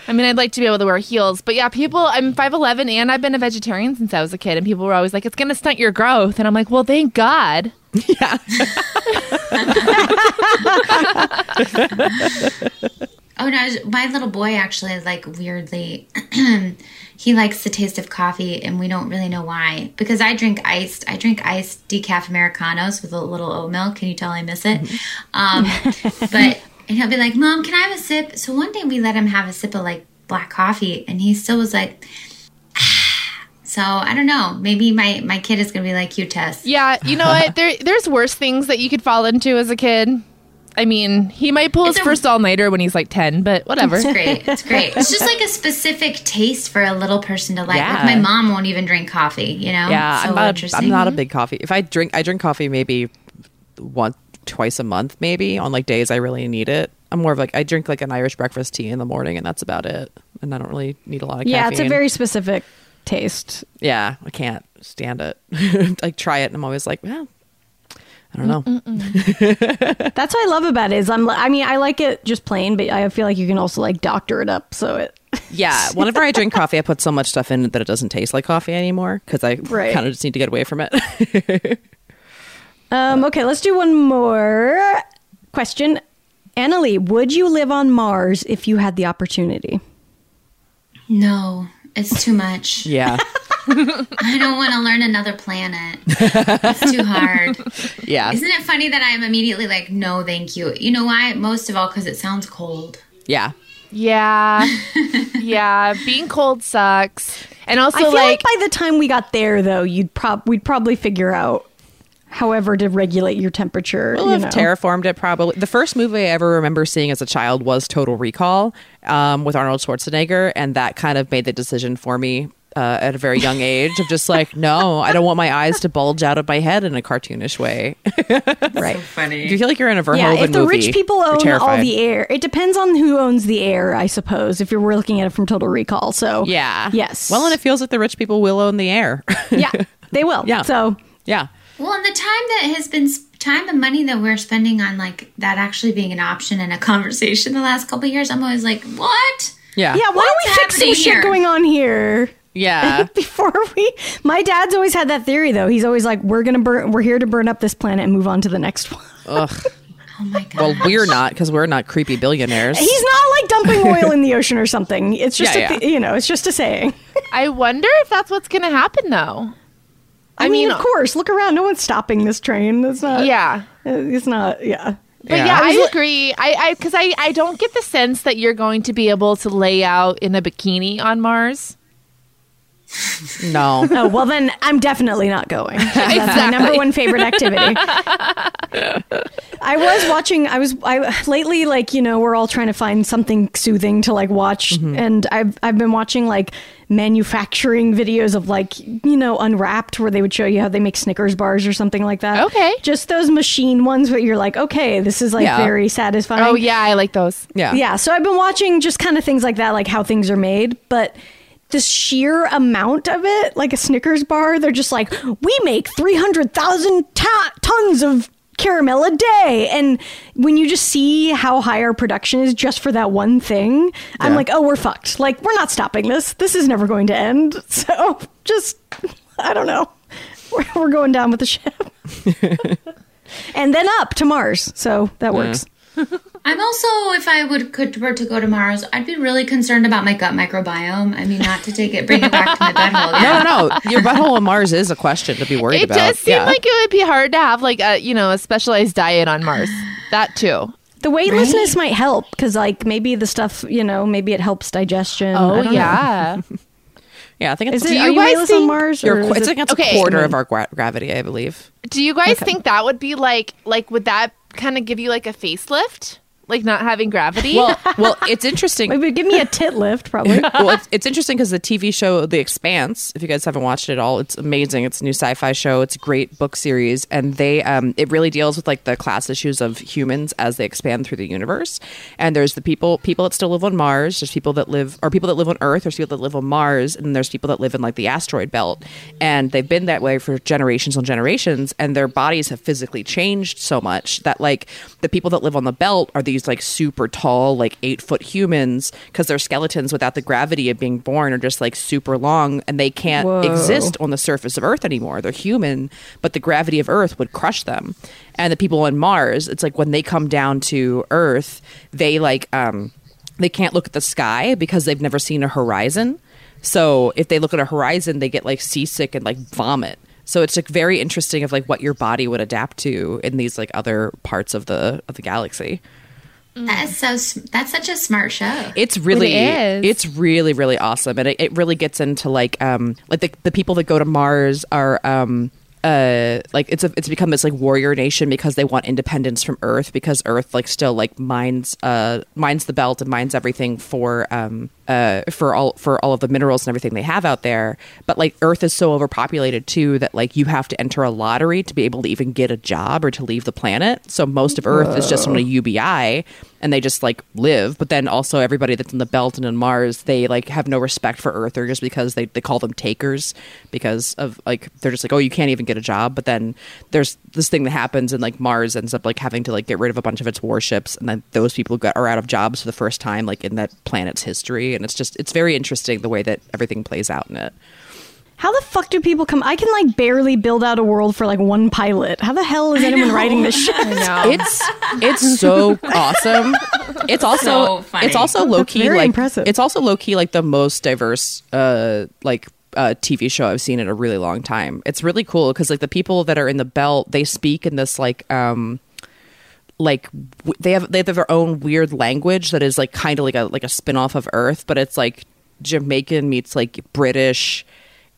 I mean, I'd like to be able to wear heels, but yeah, people, I'm 5'11 and I've been a vegetarian since I was a kid, and people were always like, it's going to stunt your growth. And I'm like, well, thank God. Oh no, my little boy actually is like weirdly he likes the taste of coffee and we don't really know why. Because I drink iced I drink iced decaf Americanos with a little oat milk. Can you tell I miss it? Um but and he'll be like, Mom, can I have a sip? So one day we let him have a sip of like black coffee and he still was like so I don't know. Maybe my my kid is gonna be like you, Tess. Yeah, you know what? There, there's worse things that you could fall into as a kid. I mean, he might pull his a- first all nighter when he's like 10, but whatever. It's great. It's great. It's just like a specific taste for a little person to like. Yeah. Like my mom won't even drink coffee, you know? Yeah. So I'm not. A, interesting. I'm not a big coffee. If I drink, I drink coffee maybe once, twice a month, maybe on like days I really need it. I'm more of like I drink like an Irish breakfast tea in the morning, and that's about it. And I don't really need a lot of caffeine. Yeah, it's a very specific taste. yeah. I can't stand it. like try it, and I'm always like, well, I don't know. That's what I love about it. Is I'm. li- I mean, I like it just plain, but I feel like you can also like doctor it up. So it. Yeah, whenever I drink coffee, I put so much stuff in it that it doesn't taste like coffee anymore because I Right. kind of just need to get away from it. Um. Okay, let's do one more question. Annaleigh, would you live on Mars if you had the opportunity? No, it's too much. yeah, I don't want to learn another planet. It's too hard. yeah, Isn't it funny that I'm immediately like, no, thank you? You know why? Most of all, because it sounds cold. yeah. Yeah. yeah. Being cold sucks. And also, I feel like, like, by the time we got there, though, you'd prob we'd probably figure out however to regulate your temperature. We'll you have know. terraformed it probably. The first movie I ever remember seeing as a child was Total Recall um, with Arnold Schwarzenegger, and that kind of made the decision for me uh, at a very young age of just like, no, I don't want my eyes to bulge out of my head in a cartoonish way. right. Funny. Do you feel like you're in a Verhoeven Yeah, if the movie, rich people own all the air, it depends on who owns the air, I suppose. If you're looking at it from Total Recall, so yeah, yes, Well, and it feels like the rich people will own the air. yeah, they will. Yeah. So yeah, Well, and the time that has been time and money that we're spending on like that actually being an option in a conversation the last couple of years, I'm always like, what? yeah, yeah, why don't we What's fix some shit going on here? yeah. Before we, my dad's always had that theory though. He's always like, "We're gonna burn. We're here to burn up this planet and move on to the next one." Ugh. Oh my god. Well, we're not because we're not creepy billionaires. He's not like dumping oil in the ocean or something. It's just, Yeah, a yeah. you know, it's just a saying. I wonder if that's what's going to happen, though. I, mean, of course, look around. No one's stopping this train. It's not. Yeah. uh, it's not. Yeah. But Yeah. yeah, I I agree. I I because I, I don't get the sense that you're going to be able to lay out in a bikini on Mars. No. Oh well, then I'm definitely not going. That's my number one favorite activity. I was watching. I was I lately like you know we're all trying to find something soothing to like watch, mm-hmm. and I've I've been watching like manufacturing videos of like you know Unwrapped where they would show you how they make Snickers bars or something like that. Okay. just those machine ones where you're like, okay, this is like Yeah. very satisfying. Oh yeah, I like those. Yeah. Yeah, so I've been watching just kind of things like that, like how things are made, but the sheer amount of it, like a Snickers bar, they're just like, we make 300,000 ta- tons of caramel a day. And when you just see how high our production is just for that one thing, I'm like, oh, we're fucked. Like, we're not stopping this. This is never going to end. So just, I don't know. We're, we're going down with the ship. and then up to Mars. So that works. I'm also, if I would could were to go to Mars, I'd be really concerned about my gut microbiome. I mean, not to take it, bring it back to my butthole. No, Yeah. no, no. Your butthole on Mars is a question to be worried It about. It does seem Yeah. like it would be hard to have like a you know a specialized diet on Mars. That too. The weightlessness might help because, like, maybe the stuff, you know, maybe it helps digestion. Oh, I Oh don't know. yeah. yeah, I think it's Is it? you are you guys weightless on think Mars? Or qu- it's it- like it's Okay. a quarter mm. of our gra- gravity, I believe. Do you guys think that would be like like would that kind of give you like a facelift? Like not having gravity? Well, well, it's interesting. Maybe give me a tit lift, probably. well, it's, it's interesting because the TV show The Expanse, if you guys haven't watched it at all, it's amazing. It's a new sci-fi show. It's a great book series, and they um, it really deals with like the class issues of humans as they expand through the universe. And there's the people people that still live on Mars. There's people that live or people that live on Earth. There's people that live on Mars, and there's people that live in like the asteroid belt. And they've been that way for generations on generations, and their bodies have physically changed so much that like the people that live on the belt are these like super tall, like eight foot humans because their skeletons without the gravity of being born are just like super long and they can't Whoa. exist on the surface of Earth anymore. They're human, but the gravity of Earth would crush them. And the people on Mars, it's like when they come down to Earth, they like um they can't look at the sky because they've never seen a horizon. So if they look at a horizon, they get like seasick and like vomit. So it's like very interesting of like what your body would adapt to in these like other parts of the of the galaxy. That is so. That's such a smart show. It's really It is. it's really really awesome and it, it really gets into like um like the, the people that go to Mars are um uh like it's a, it's become this like warrior nation because they want independence from Earth because Earth like still like mines uh mines the belt and mines everything for um uh for all for all of the minerals and everything they have out there. But like Earth is so overpopulated too that like you have to enter a lottery to be able to even get a job or to leave the planet. So most of Earth is just on a UBI and they just like live. But then also everybody that's in the belt and in mars they like have no respect for earth. Or just because they, they call them takers because of like they're just like oh you can't even get a job but then there's this thing that happens and like mars ends up like having to like get rid of a bunch of its warships and then those people got, are out of jobs for the first time like in that planet's history and it's just it's very interesting the way that everything plays out in it How the fuck do people come? I can like barely build out a world for like one pilot. How the hell is anyone writing this shit? no. it's it's so awesome. It's also So funny. it's also low key like impressive. it's also low key like the most diverse uh like uh, TV show I've seen in a really long time. It's really cool because like the people that are in the belt, they speak in this like um like w- they have they have their own weird language that is like kind of like a like a spin-off of Earth, but it's like Jamaican meets like British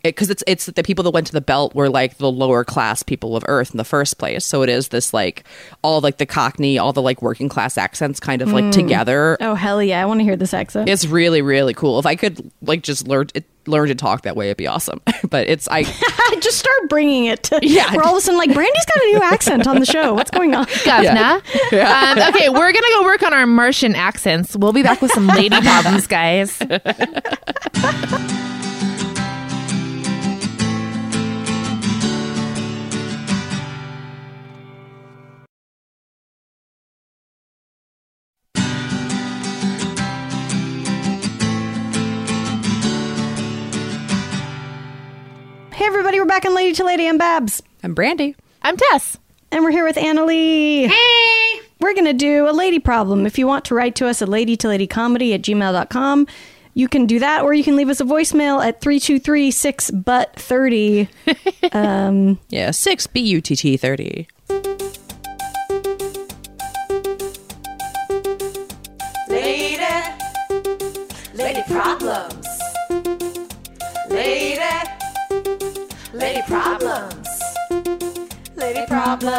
because it's it's the people that went to the belt were like the lower class people of Earth in the first place. So it is this like all like the Cockney, all the like working class accents kind of like together. Oh hell yeah! I want to hear this accent. It's really really cool. If I could like just learn it, learn to talk that way, it'd be awesome. but it's I Just start bringing it. To, Yeah. We're all of a sudden like Brandy's got a new accent on the show. What's going on? Govna. Um, okay, we're gonna go work on our Martian accents. We'll be back with some lady problems, guys. Hey everybody, we're back on Lady to Lady. I'm Babs, I'm Brandy. I'm Tess. and we're here with Annaleigh. Hey! We're gonna do a lady problem. If you want to write to us at lady to lady comedy at gmail.com, you can do that, or you can leave us a voicemail at 323 6 but 30. Um, yeah, six B U T T thirty. Lady, lady problems. Lady, lady problems. Lady problems.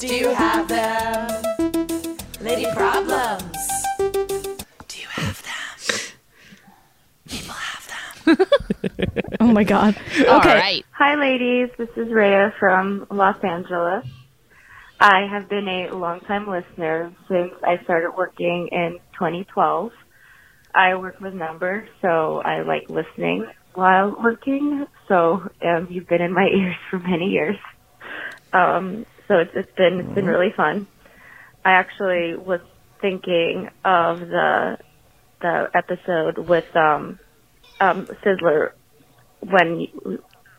Do you have them? Lady problems. Do you have them? People have them. Oh my God. Okay. right. Hi, ladies. This is Rhea from Los Angeles. I have been a longtime listener since I started working in 2012. I work with numbers, so I like listening while working. So um, you've been in my ears for many years. Um, so it's, it's been it's been really fun. I actually was thinking of the the episode with um, um, Sizzler when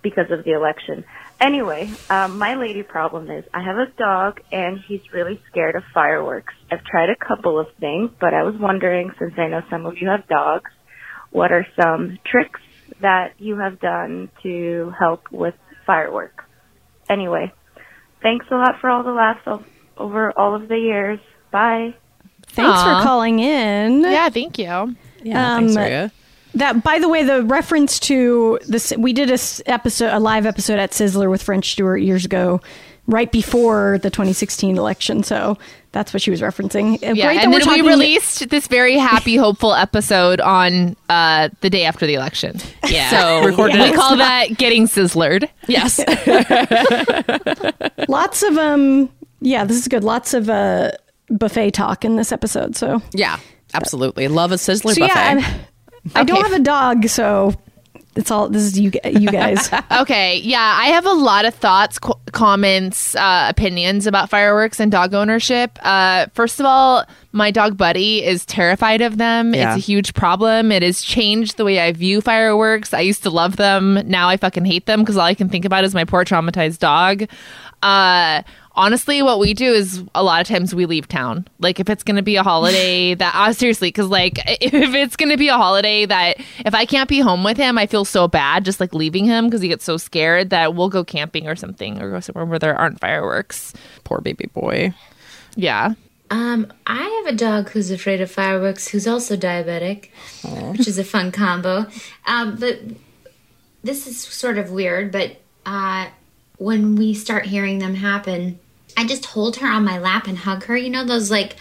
because of the election. Anyway, um, my lady problem is I have a dog and he's really scared of fireworks. I've tried a couple of things, but I was wondering since I know some of you have dogs, what are some tricks that you have done to help with fireworks? Anyway, thanks a lot for all the laughs o- over all of the years. Bye. Thanks Aw. for calling in. Yeah, thank you. Yeah, Um, thanks, Rhea. That, by the way, the reference to this, we did a s- episode, a live episode at Sizzler with French Stewart years ago, right before the 2016 election. So that's what she was referencing. Uh, Yeah, Great and we're then we released this very happy, hopeful episode on uh, the day after the election. Yeah, so Recorded we call that getting sizzlered. Yes. lots of um, yeah, this is good. Lots of uh buffet talk in this episode. So, yeah, absolutely. Love a sizzler so buffet. yeah, I'm, I don't have a dog, so it's all this is you you guys. Okay, yeah, I have a lot of thoughts, co- comments, uh, opinions about fireworks and dog ownership. Uh, first of all, my dog Buddy is terrified of them. Yeah. It's a huge problem. It has changed the way I view fireworks. I used to love them. Now I fucking hate them because all I can think about is my poor traumatized dog. Uh, honestly, what we do is a lot of times we leave town. Like if it's going to be a holiday that, uh, seriously, because like if it's going to be a holiday that if I can't be home with him, I feel so bad just like leaving him because he gets so scared that we'll go camping or something or go somewhere where there aren't fireworks. Poor baby boy. Yeah. Um, I have a dog who's afraid of fireworks, who's also diabetic, which is a fun combo. Um, but this is sort of weird, but uh, when we start hearing them happen, I just hold her on my lap and hug her. You know those like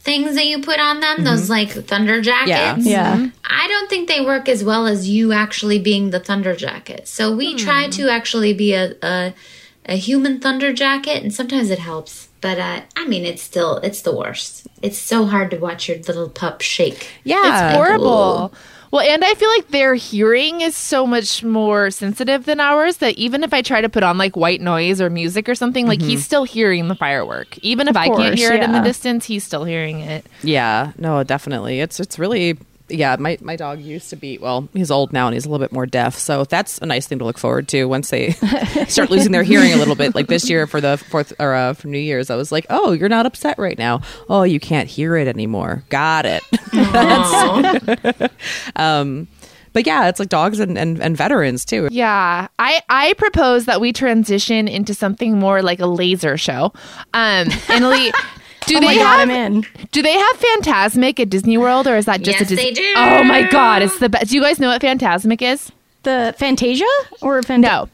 things that you put on them, those mm-hmm. like thunder jackets. Yeah. Mm-hmm. yeah. I don't think they work as well as you actually being the thunder jacket. So we hmm. try to actually be a, a a human thunder jacket, and sometimes it helps. But uh, I mean, it's still it's the worst. It's so hard to watch your little pup shake. Yeah. It's horrible. Well, and I feel like their hearing is so much more sensitive than ours that even if I try to put on like white noise or music or something, like he's mm-hmm. still hearing the firework. Even if I can't course, hear it in the distance, he's still hearing it. Yeah, no, definitely. It's it's really yeah. My my dog used to be well, he's old now and he's a little bit more deaf, so that's a nice thing to look forward to once they start losing their hearing a little bit. Like this year for the fourth or uh, for New Year's, I was like, oh, you're not upset right now. Oh, you can't hear it anymore. Got it. That's- um, but yeah, it's like dogs and, and, and veterans too. Yeah, I I propose that we transition into something more like a laser show. Um, Annaleigh, do Oh they my God, I'm have in. do they have Fantasmic at Disney World or is that just Yes, a Disney? they do. Oh my God, it's the best. Do you guys know what Fantasmic is? the Fantasia or Fant- No.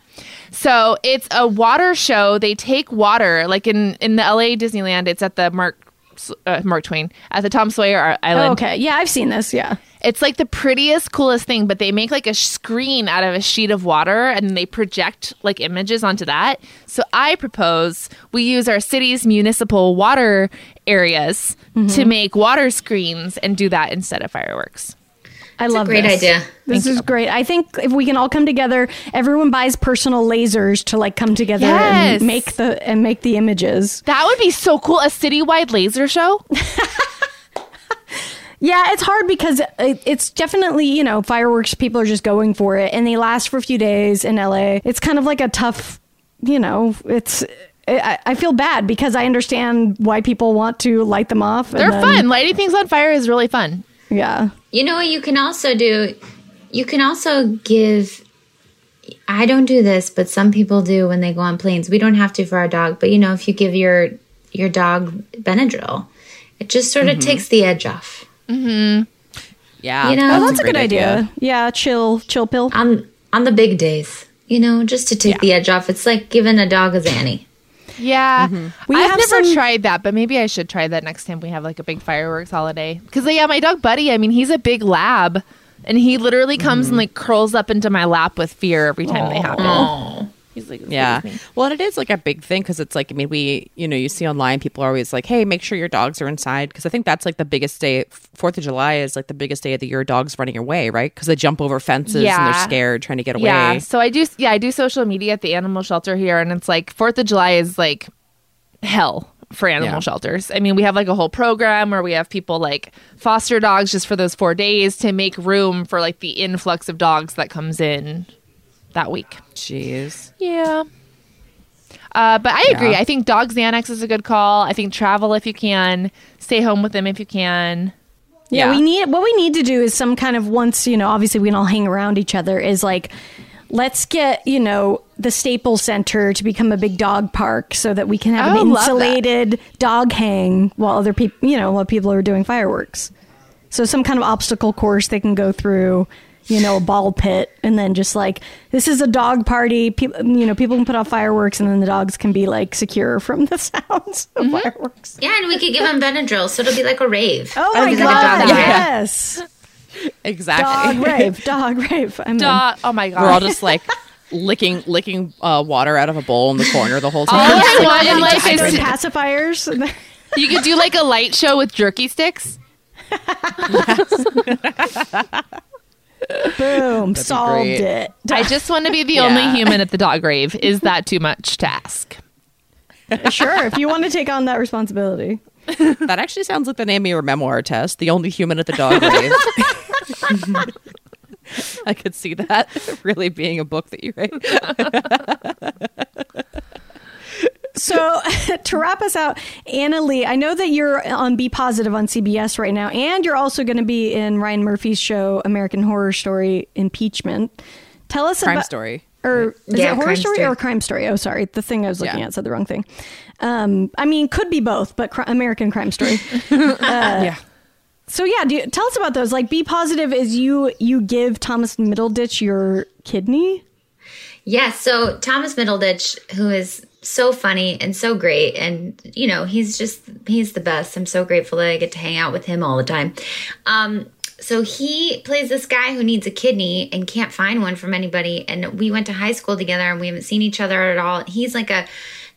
So it's a water show. They take water, like in in the LA Disneyland. It's at the Mark uh, Mark Twain at the Tom Sawyer Island. Oh, okay. Yeah, I've seen this. Yeah. It's like the prettiest, coolest thing, but they make like a screen out of a sheet of water and they project like images onto that. So I propose we use our city's municipal water areas to make water screens and do that instead of fireworks. I love great this. idea. This is great. I think if we can all come together, everyone buys personal lasers to like come together Yes. and make the and make the images. That would be so cool. A citywide laser show. Yeah, it's hard because it's definitely, you know, fireworks, people are just going for it and they last for a few days in LA. It's kind of like a tough, you know, it's. I, I feel bad because I understand why people want to light them off. They're then- fun. Lighting things on fire is really fun. Yeah. You know what you can also do? You can also give. I don't do this, but some people do when they go on planes. We don't have to for our dog, but you know, if you give your your dog Benadryl, it just sort of takes the edge off. Mm-hmm. Yeah. You know, Oh, that's a, good idea. Yeah, chill, chill pill. on on the big days. You know, just to take the edge off. It's like giving a dog a Zanny. Yeah, mm-hmm. We I've have never some- tried that, but maybe I should try that next time we have like a big fireworks holiday. Because yeah, my dog Buddy, I mean, he's a big lab, and he literally comes mm-hmm. and like curls up into my lap with fear every time they happen. He's like, Yeah. Well, and it is like a big thing because it's like, I mean, we, you know, you see online people are always like, hey, make sure your dogs are inside. Because I think that's like the biggest day. Fourth of July is like the biggest day of the year dogs running away, right? Because they jump over fences and they're scared trying to get away. Yeah, so I do. Yeah, I do social media at the animal shelter here, and it's like Fourth of July is like hell for animal Yeah. shelters. I mean, we have like a whole program where we have people like foster dogs just for those four days to make room for like the influx of dogs that comes in that week. Jeez. Yeah. Uh, but I agree. Yeah. I think dog Xanax is a good call. I think travel if you can, stay home with them if you can. Yeah, Yeah. we need what we need to do is some kind of once you know obviously we can all hang around each other is like let's get you know the Staples Center to become a big dog park so that we can have an would love that. insulated dog hang while other people you know while people are doing fireworks. So some kind of obstacle course they can go through, you know, a ball pit, and then just like this is a dog party. People, you know, people can put off fireworks, and then the dogs can be like secure from the sounds of Mm-hmm. fireworks. Yeah, and we could give them Benadryl, so it'll be like a rave. Oh It'll my god! like a yes. Exactly. Dog rave, dog rave. I'm in. Dog. Oh my god. We're all just like licking licking uh, water out of a bowl in the corner the whole time. All time. I want in life is pacifiers. you could do like a light show with jerky sticks. Boom, solved great. it. I just want to be the Yeah. only human at the dog grave. Is that too much to ask? sure, if you want to take on that responsibility. that actually sounds like the name of your memoir test. The only human at the dog Grave. I could see that really being a book that you write. So to wrap us out, Annaleigh, I know that you're on B Positive on CBS right now, and you're also going to be in Ryan Murphy's show American Horror Story Impeachment. Tell us Crime about Story. or is Yeah, it horror story, Story. or crime story? Oh, sorry, the thing I was looking Yeah. at said the wrong thing. Um, I mean, could be both, but cri- American Crime Story. yeah. So yeah, do you, tell us about those. Like, B Positive is you you give Thomas Middleditch your kidney. Yes. So Thomas Middleditch, who is so funny and so great, and you know, he's just he's the best. I'm so grateful that I get to hang out with him all the time. Um, so he plays this guy who needs a kidney and can't find one from anybody. And we went to high school together, and we haven't seen each other at all. He's like a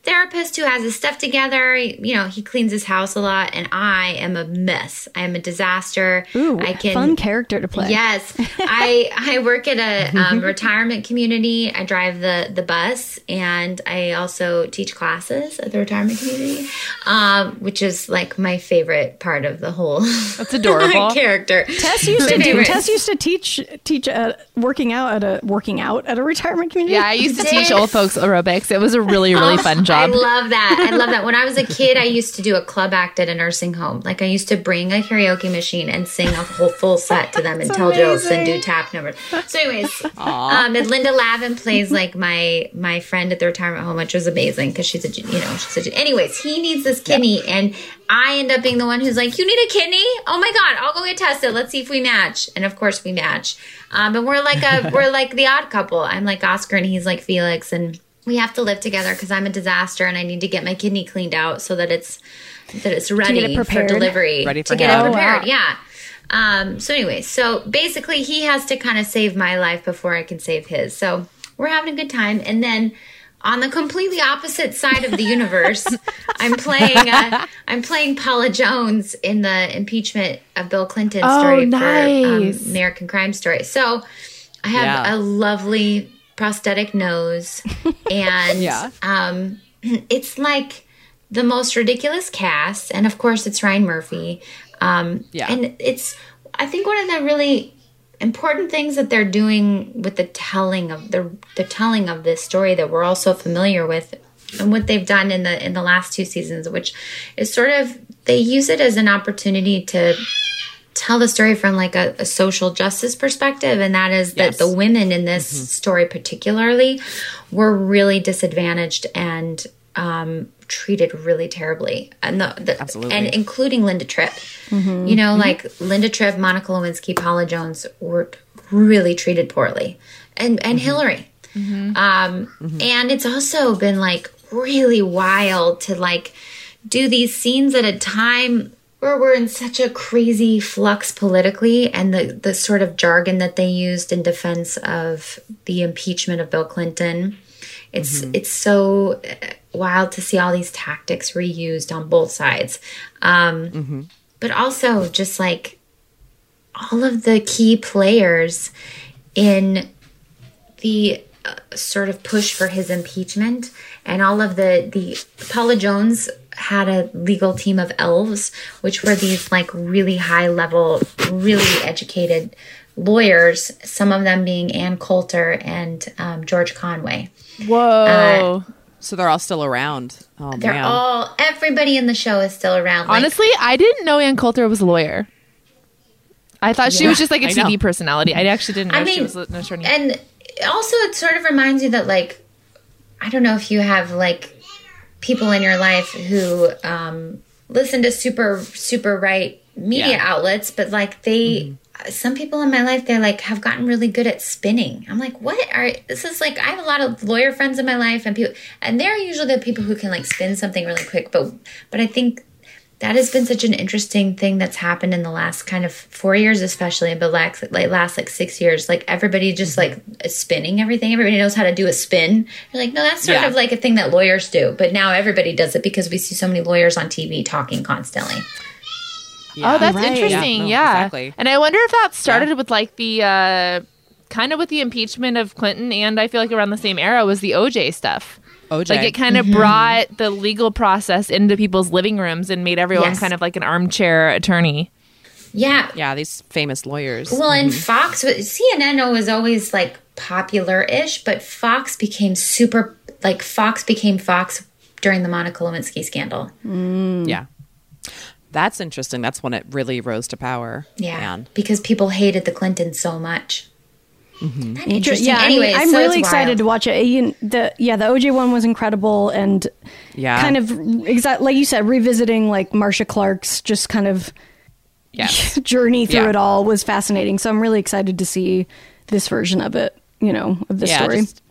therapist who has his stuff together. You know, he cleans his house a lot, and I am a mess. I am a disaster. Ooh, I can fun character to play. Yes, I I work at a um, retirement community. I drive the the bus, and I also teach classes at the retirement community, um, which is like my favorite part of the whole That's adorable. character. Tess used to do. Tess used to teach teach uh, working out at a working out at a retirement community. Yeah, I used to teach old folks aerobics. It was a really, really fun job. Job. I love that. I love that. When I was a kid, I used to do a club act at a nursing home. Like I used to bring a karaoke machine and sing a whole full set to them and tell jokes and do tap numbers. So, anyways, um, and Linda Lavin plays like my my friend at the retirement home, which was amazing because she's a you know she's a. Anyways, he needs this kidney, and I end up being the one who's like, "You need a kidney? Oh my god, I'll go get tested. Let's see if we match." And of course, we match. Um, and we're like a we're like the odd couple. I'm like Oscar, and he's like Felix, and we have to live together because I'm a disaster, and I need to get my kidney cleaned out so that it's that it's ready it for delivery. Ready to get him. it Oh, prepared. wow. Yeah. Um, so anyway, so basically he has to kind of save my life before I can save his. So we're having a good time. And then on the completely opposite side of the universe, I'm playing uh, I'm playing Paula Jones in the impeachment of Bill Clinton Oh, story nice. for um, American Crime Story. So I have Yeah. a lovely prosthetic nose and Yeah. um, it's like the most ridiculous cast, and of course, it's Ryan Murphy. Um, Yeah. and it's I think one of the really important things that they're doing with the telling of the the telling of this story that we're all so familiar with, and what they've done in the in the last two seasons, which is sort of they use it as an opportunity to tell the story from like a, a social justice perspective and that is that Yes. the women in this mm-hmm. story particularly were really disadvantaged and um, treated really terribly. And the, the Absolutely. and including linda tripp. Mm-hmm. You know mm-hmm. like linda tripp monica lewinsky paula jones were really treated poorly. And and hillary. Um, and it's also been like really wild to like do these scenes at a time where we're in such a crazy flux politically and the, the sort of jargon that they used in defense of the impeachment of Bill Clinton. It's it's so uh, wild to see all these tactics reused on both sides. Um, But also just like all of the key players in the uh, sort of push for his impeachment and all of the the Paula Jones had a legal team of elves which were these like really high level really educated lawyers some of them being Ann Coulter and um, George Conway Whoa. So they're all still around. Oh they're man. all everybody in the show is still around like, Honestly, I didn't know Ann Coulter was a lawyer. I thought she was just like a know. TV personality. I actually didn't know I she mean, was an attorney. and also it sort of reminds you that like I don't know if you have like people in your life who um, listen to super super right media Yeah. outlets, but like they. Some people in my life, they like have gotten really good at spinning. I'm like, what are this? Is like I have a lot of lawyer friends in my life, and people, and they're usually the people who can like spin something really quick. But, but I think that has been such an interesting thing that's happened in the last kind of four years, especially, but like, like last like six years. Like everybody just like spinning everything. Everybody knows how to do a spin. You're like, no, that's sort Yeah. of like a thing that lawyers do. But now everybody does it because we see so many lawyers on TV talking constantly. oh, that's Right. interesting. Yeah, Yeah, no, exactly. And I wonder if that started with like the uh, kind of with the impeachment of Clinton, and I feel like around the same era was the OJ stuff. OJ. Like it kind of mm-hmm. brought the legal process into people's living rooms and made everyone Yes. kind of like an armchair attorney. Yeah. yeah, these famous lawyers. Well, and mm-hmm. Fox, CNN was always like popular ish, but Fox became super, like, Fox became Fox during the Monica Lewinsky scandal. Mm. yeah. That's interesting. That's when it really rose to power. Yeah. Man. Because people hated the Clintons so much. Mm-hmm. Not Interesting. Yeah, I mean, Anyways, I'm so really excited wild. to watch it. You- the yeah, the OJ one was incredible, and Yeah. kind of exact like you said, revisiting like Marcia Clark's just kind of Yes. journey through Yeah. it all was fascinating. So I'm really excited to see this version of it. You know, of the yeah, story. just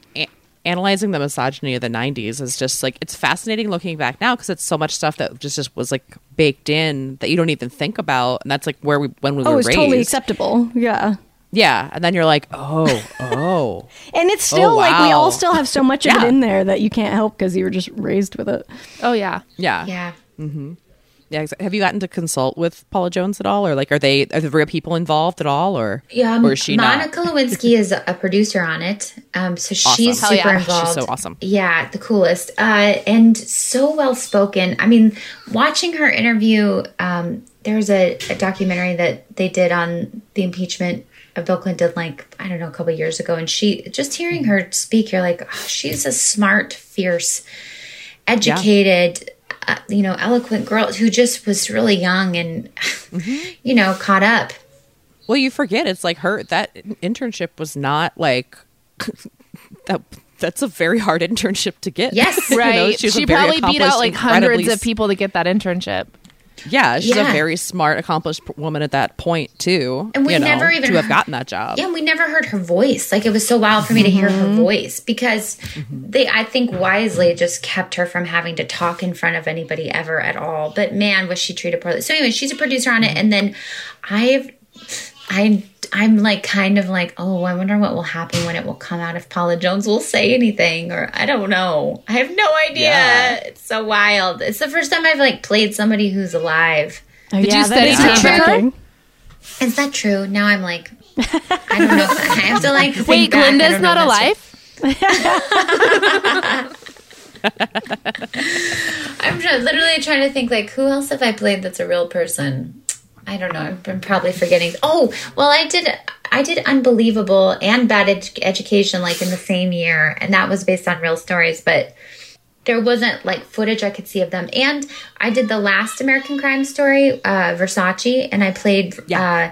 analyzing the misogyny of the 90s is just like it's fascinating looking back now because it's so much stuff that just, just was like baked in that you don't even think about and that's like where we when we oh, were it's raised totally acceptable. Yeah. Yeah and then you're like oh oh And it's still like we all still have so much of it in there that you can't help because you were just raised with it. Oh yeah. yeah Yeah. yeah exa- have you gotten to consult with paula jones at all or like are they are the real people involved at all or Yeah, or is she not? Monica not Lewinsky is a producer on it, um, so she's Awesome. super Hell yeah. She's involved. so awesome. Yeah, the coolest, uh, and so well spoken. I mean, watching her interview, um, there's a, a documentary that they did on the impeachment of Bill Clinton, did like I don't know, a couple years ago, and she just hearing her speak, you're like, oh, she's a smart, fierce educated, uh, you know, eloquent girl who just was really young and, you know, caught up. Well, you forget it's like her that internship was not like that. That's a very hard internship to get. Yes. You know, Right. she probably beat out like hundreds of people to get that internship. Yeah, she's Yeah. a very smart, accomplished woman at that point too. And we you know, never even to have gotten that job. Yeah, and we never heard her voice. Like it was so wild for me to hear her Mm-hmm. voice because they, I think, wisely just kept her from having to talk in front of anybody ever at all. But man, was she treated poorly. So anyway, she's a producer on it, and then I've, I, I'm like kind of like, oh, I wonder what will happen when it will come out if Paula Jones will say anything, or I don't know. I have no idea. Yeah. It's so wild. It's the first time I've like played somebody who's alive. Oh, Did you yeah, that study is tape of her? Is that true? Now I'm like, I don't know. I have to like. think Wait, back. I Glinda's don't know not if that's true. alive? I'm try- literally trying to think like who else have I played that's a real person. I don't know. I've been probably forgetting. Oh, well, I did. I did unbelievable and bad Ed- education like in the same year, and that was based on real stories, but. There wasn't like footage I could see of them, and I did the last American Crime Story, uh, Versace, and I played uh,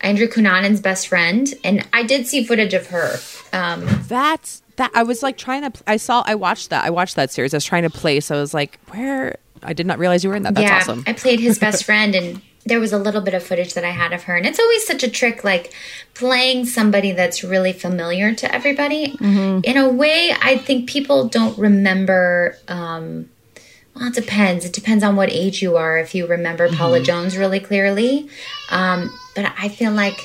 Andrew Cunanan's best friend, and I did see footage of her. Um, That's that. I was like trying to. I saw. I watched that. I watched that series. I was trying to place. I was like, where? I did not realize you were in that. That's yeah, awesome. I played his best friend, and there was a little bit of footage that I had of her. And it's always such a trick, like playing somebody that's really familiar to everybody. In a way, I think people don't remember. Um, well, it depends. It depends on what age you are. If you remember Paula Jones really clearly, um, but I feel like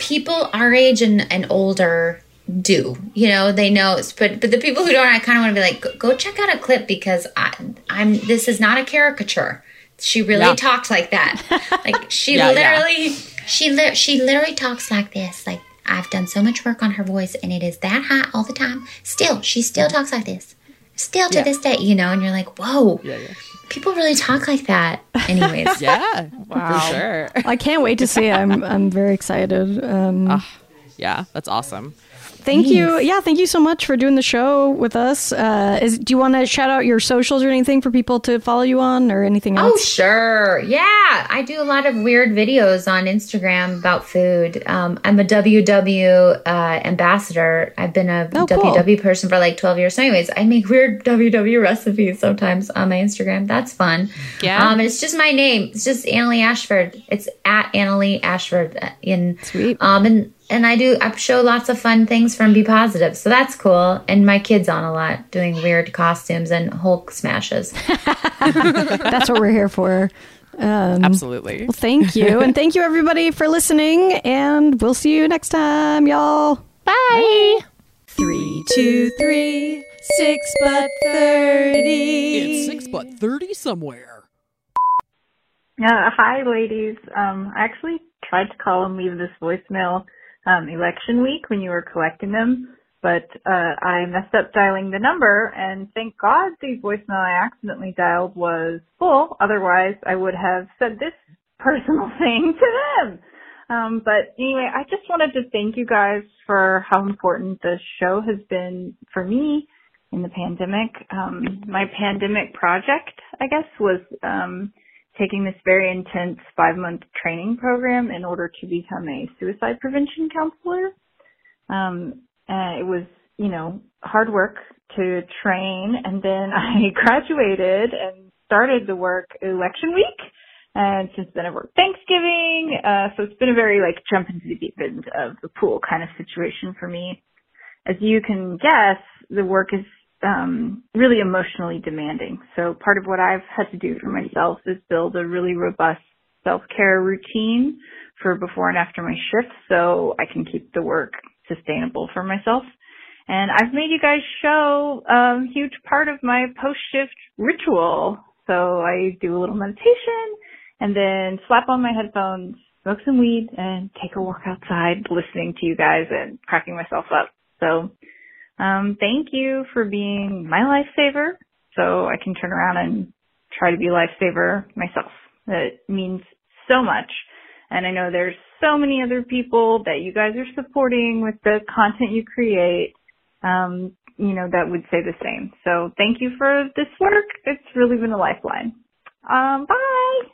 people our age and, and older do you know they know but but the people who don't i kind of want to be like go, go check out a clip because i i'm this is not a caricature she really Yeah. talked like that like she Yeah, yeah. literally she li- she literally talks like this like i've done so much work on her voice and it is that high all the time still she still talks like this still to Yeah. this day you know and you're like whoa yeah, yeah, people really talk like that anyways yeah. wow. For sure. I can't wait to see it. I'm I'm very excited. Um, Yeah, that's awesome. Thank you. Yeah, thank you so much for doing the show with us. Uh, is do you want to shout out your socials or anything for people to follow you on or anything Oh, else? sure. Yeah. I do a lot of weird videos on Instagram about food. Um, I'm a WW uh, ambassador. I've been a Oh, cool. WW person for like 12 years. So, anyways, I make weird WW recipes sometimes on my Instagram. That's fun. Yeah. Um, it's just my name. It's just Annaleigh Ashford. It's at Annaleigh Ashford. uh, In Sweet. Um, and and I do I show lots of fun things from B Positive, so that's cool. And my kids on a lot, doing weird costumes and Hulk smashes. That's what we're here for. Absolutely. Well, thank you, and thank you everybody for listening. And we'll see you next time, y'all. Bye. Three, two, three, six but thirty. It's six but thirty somewhere. Uh, hi, ladies. Um, I actually tried to call and leave this voicemail um, election week when you were collecting them, but uh, I messed up dialing the number, and thank God the voicemail I accidentally dialed was full. Otherwise, I would have said this personal thing to them. Um, but anyway, I just wanted to thank you guys for how important the show has been for me in the pandemic. Um, my pandemic project, I guess, was um, taking this very intense five month training program in order to become a suicide prevention counselor. Um, it was, you know, hard work to train. And then I graduated and started the work election week. And since then I've worked Thanksgiving. Uh, so it's been a very like jump into the deep end of the pool kind of situation for me. As you can guess, the work is um, really emotionally demanding. So part of what I've had to do for myself is build a really robust self-care routine for before and after my shift so I can keep the work sustainable for myself. And I've made you guys show a huge part of my post-shift ritual. So I do a little meditation and then slap on my headphones, smoke some weed, and take a walk outside listening to you guys and cracking myself up. So um, thank you for being my lifesaver so I can turn around and try to be a lifesaver myself. It means so much. And I know there's so many other people that you guys are supporting with the content you create. Um, you know, that would say the same. So thank you for this work. It's really been a lifeline. Um, bye.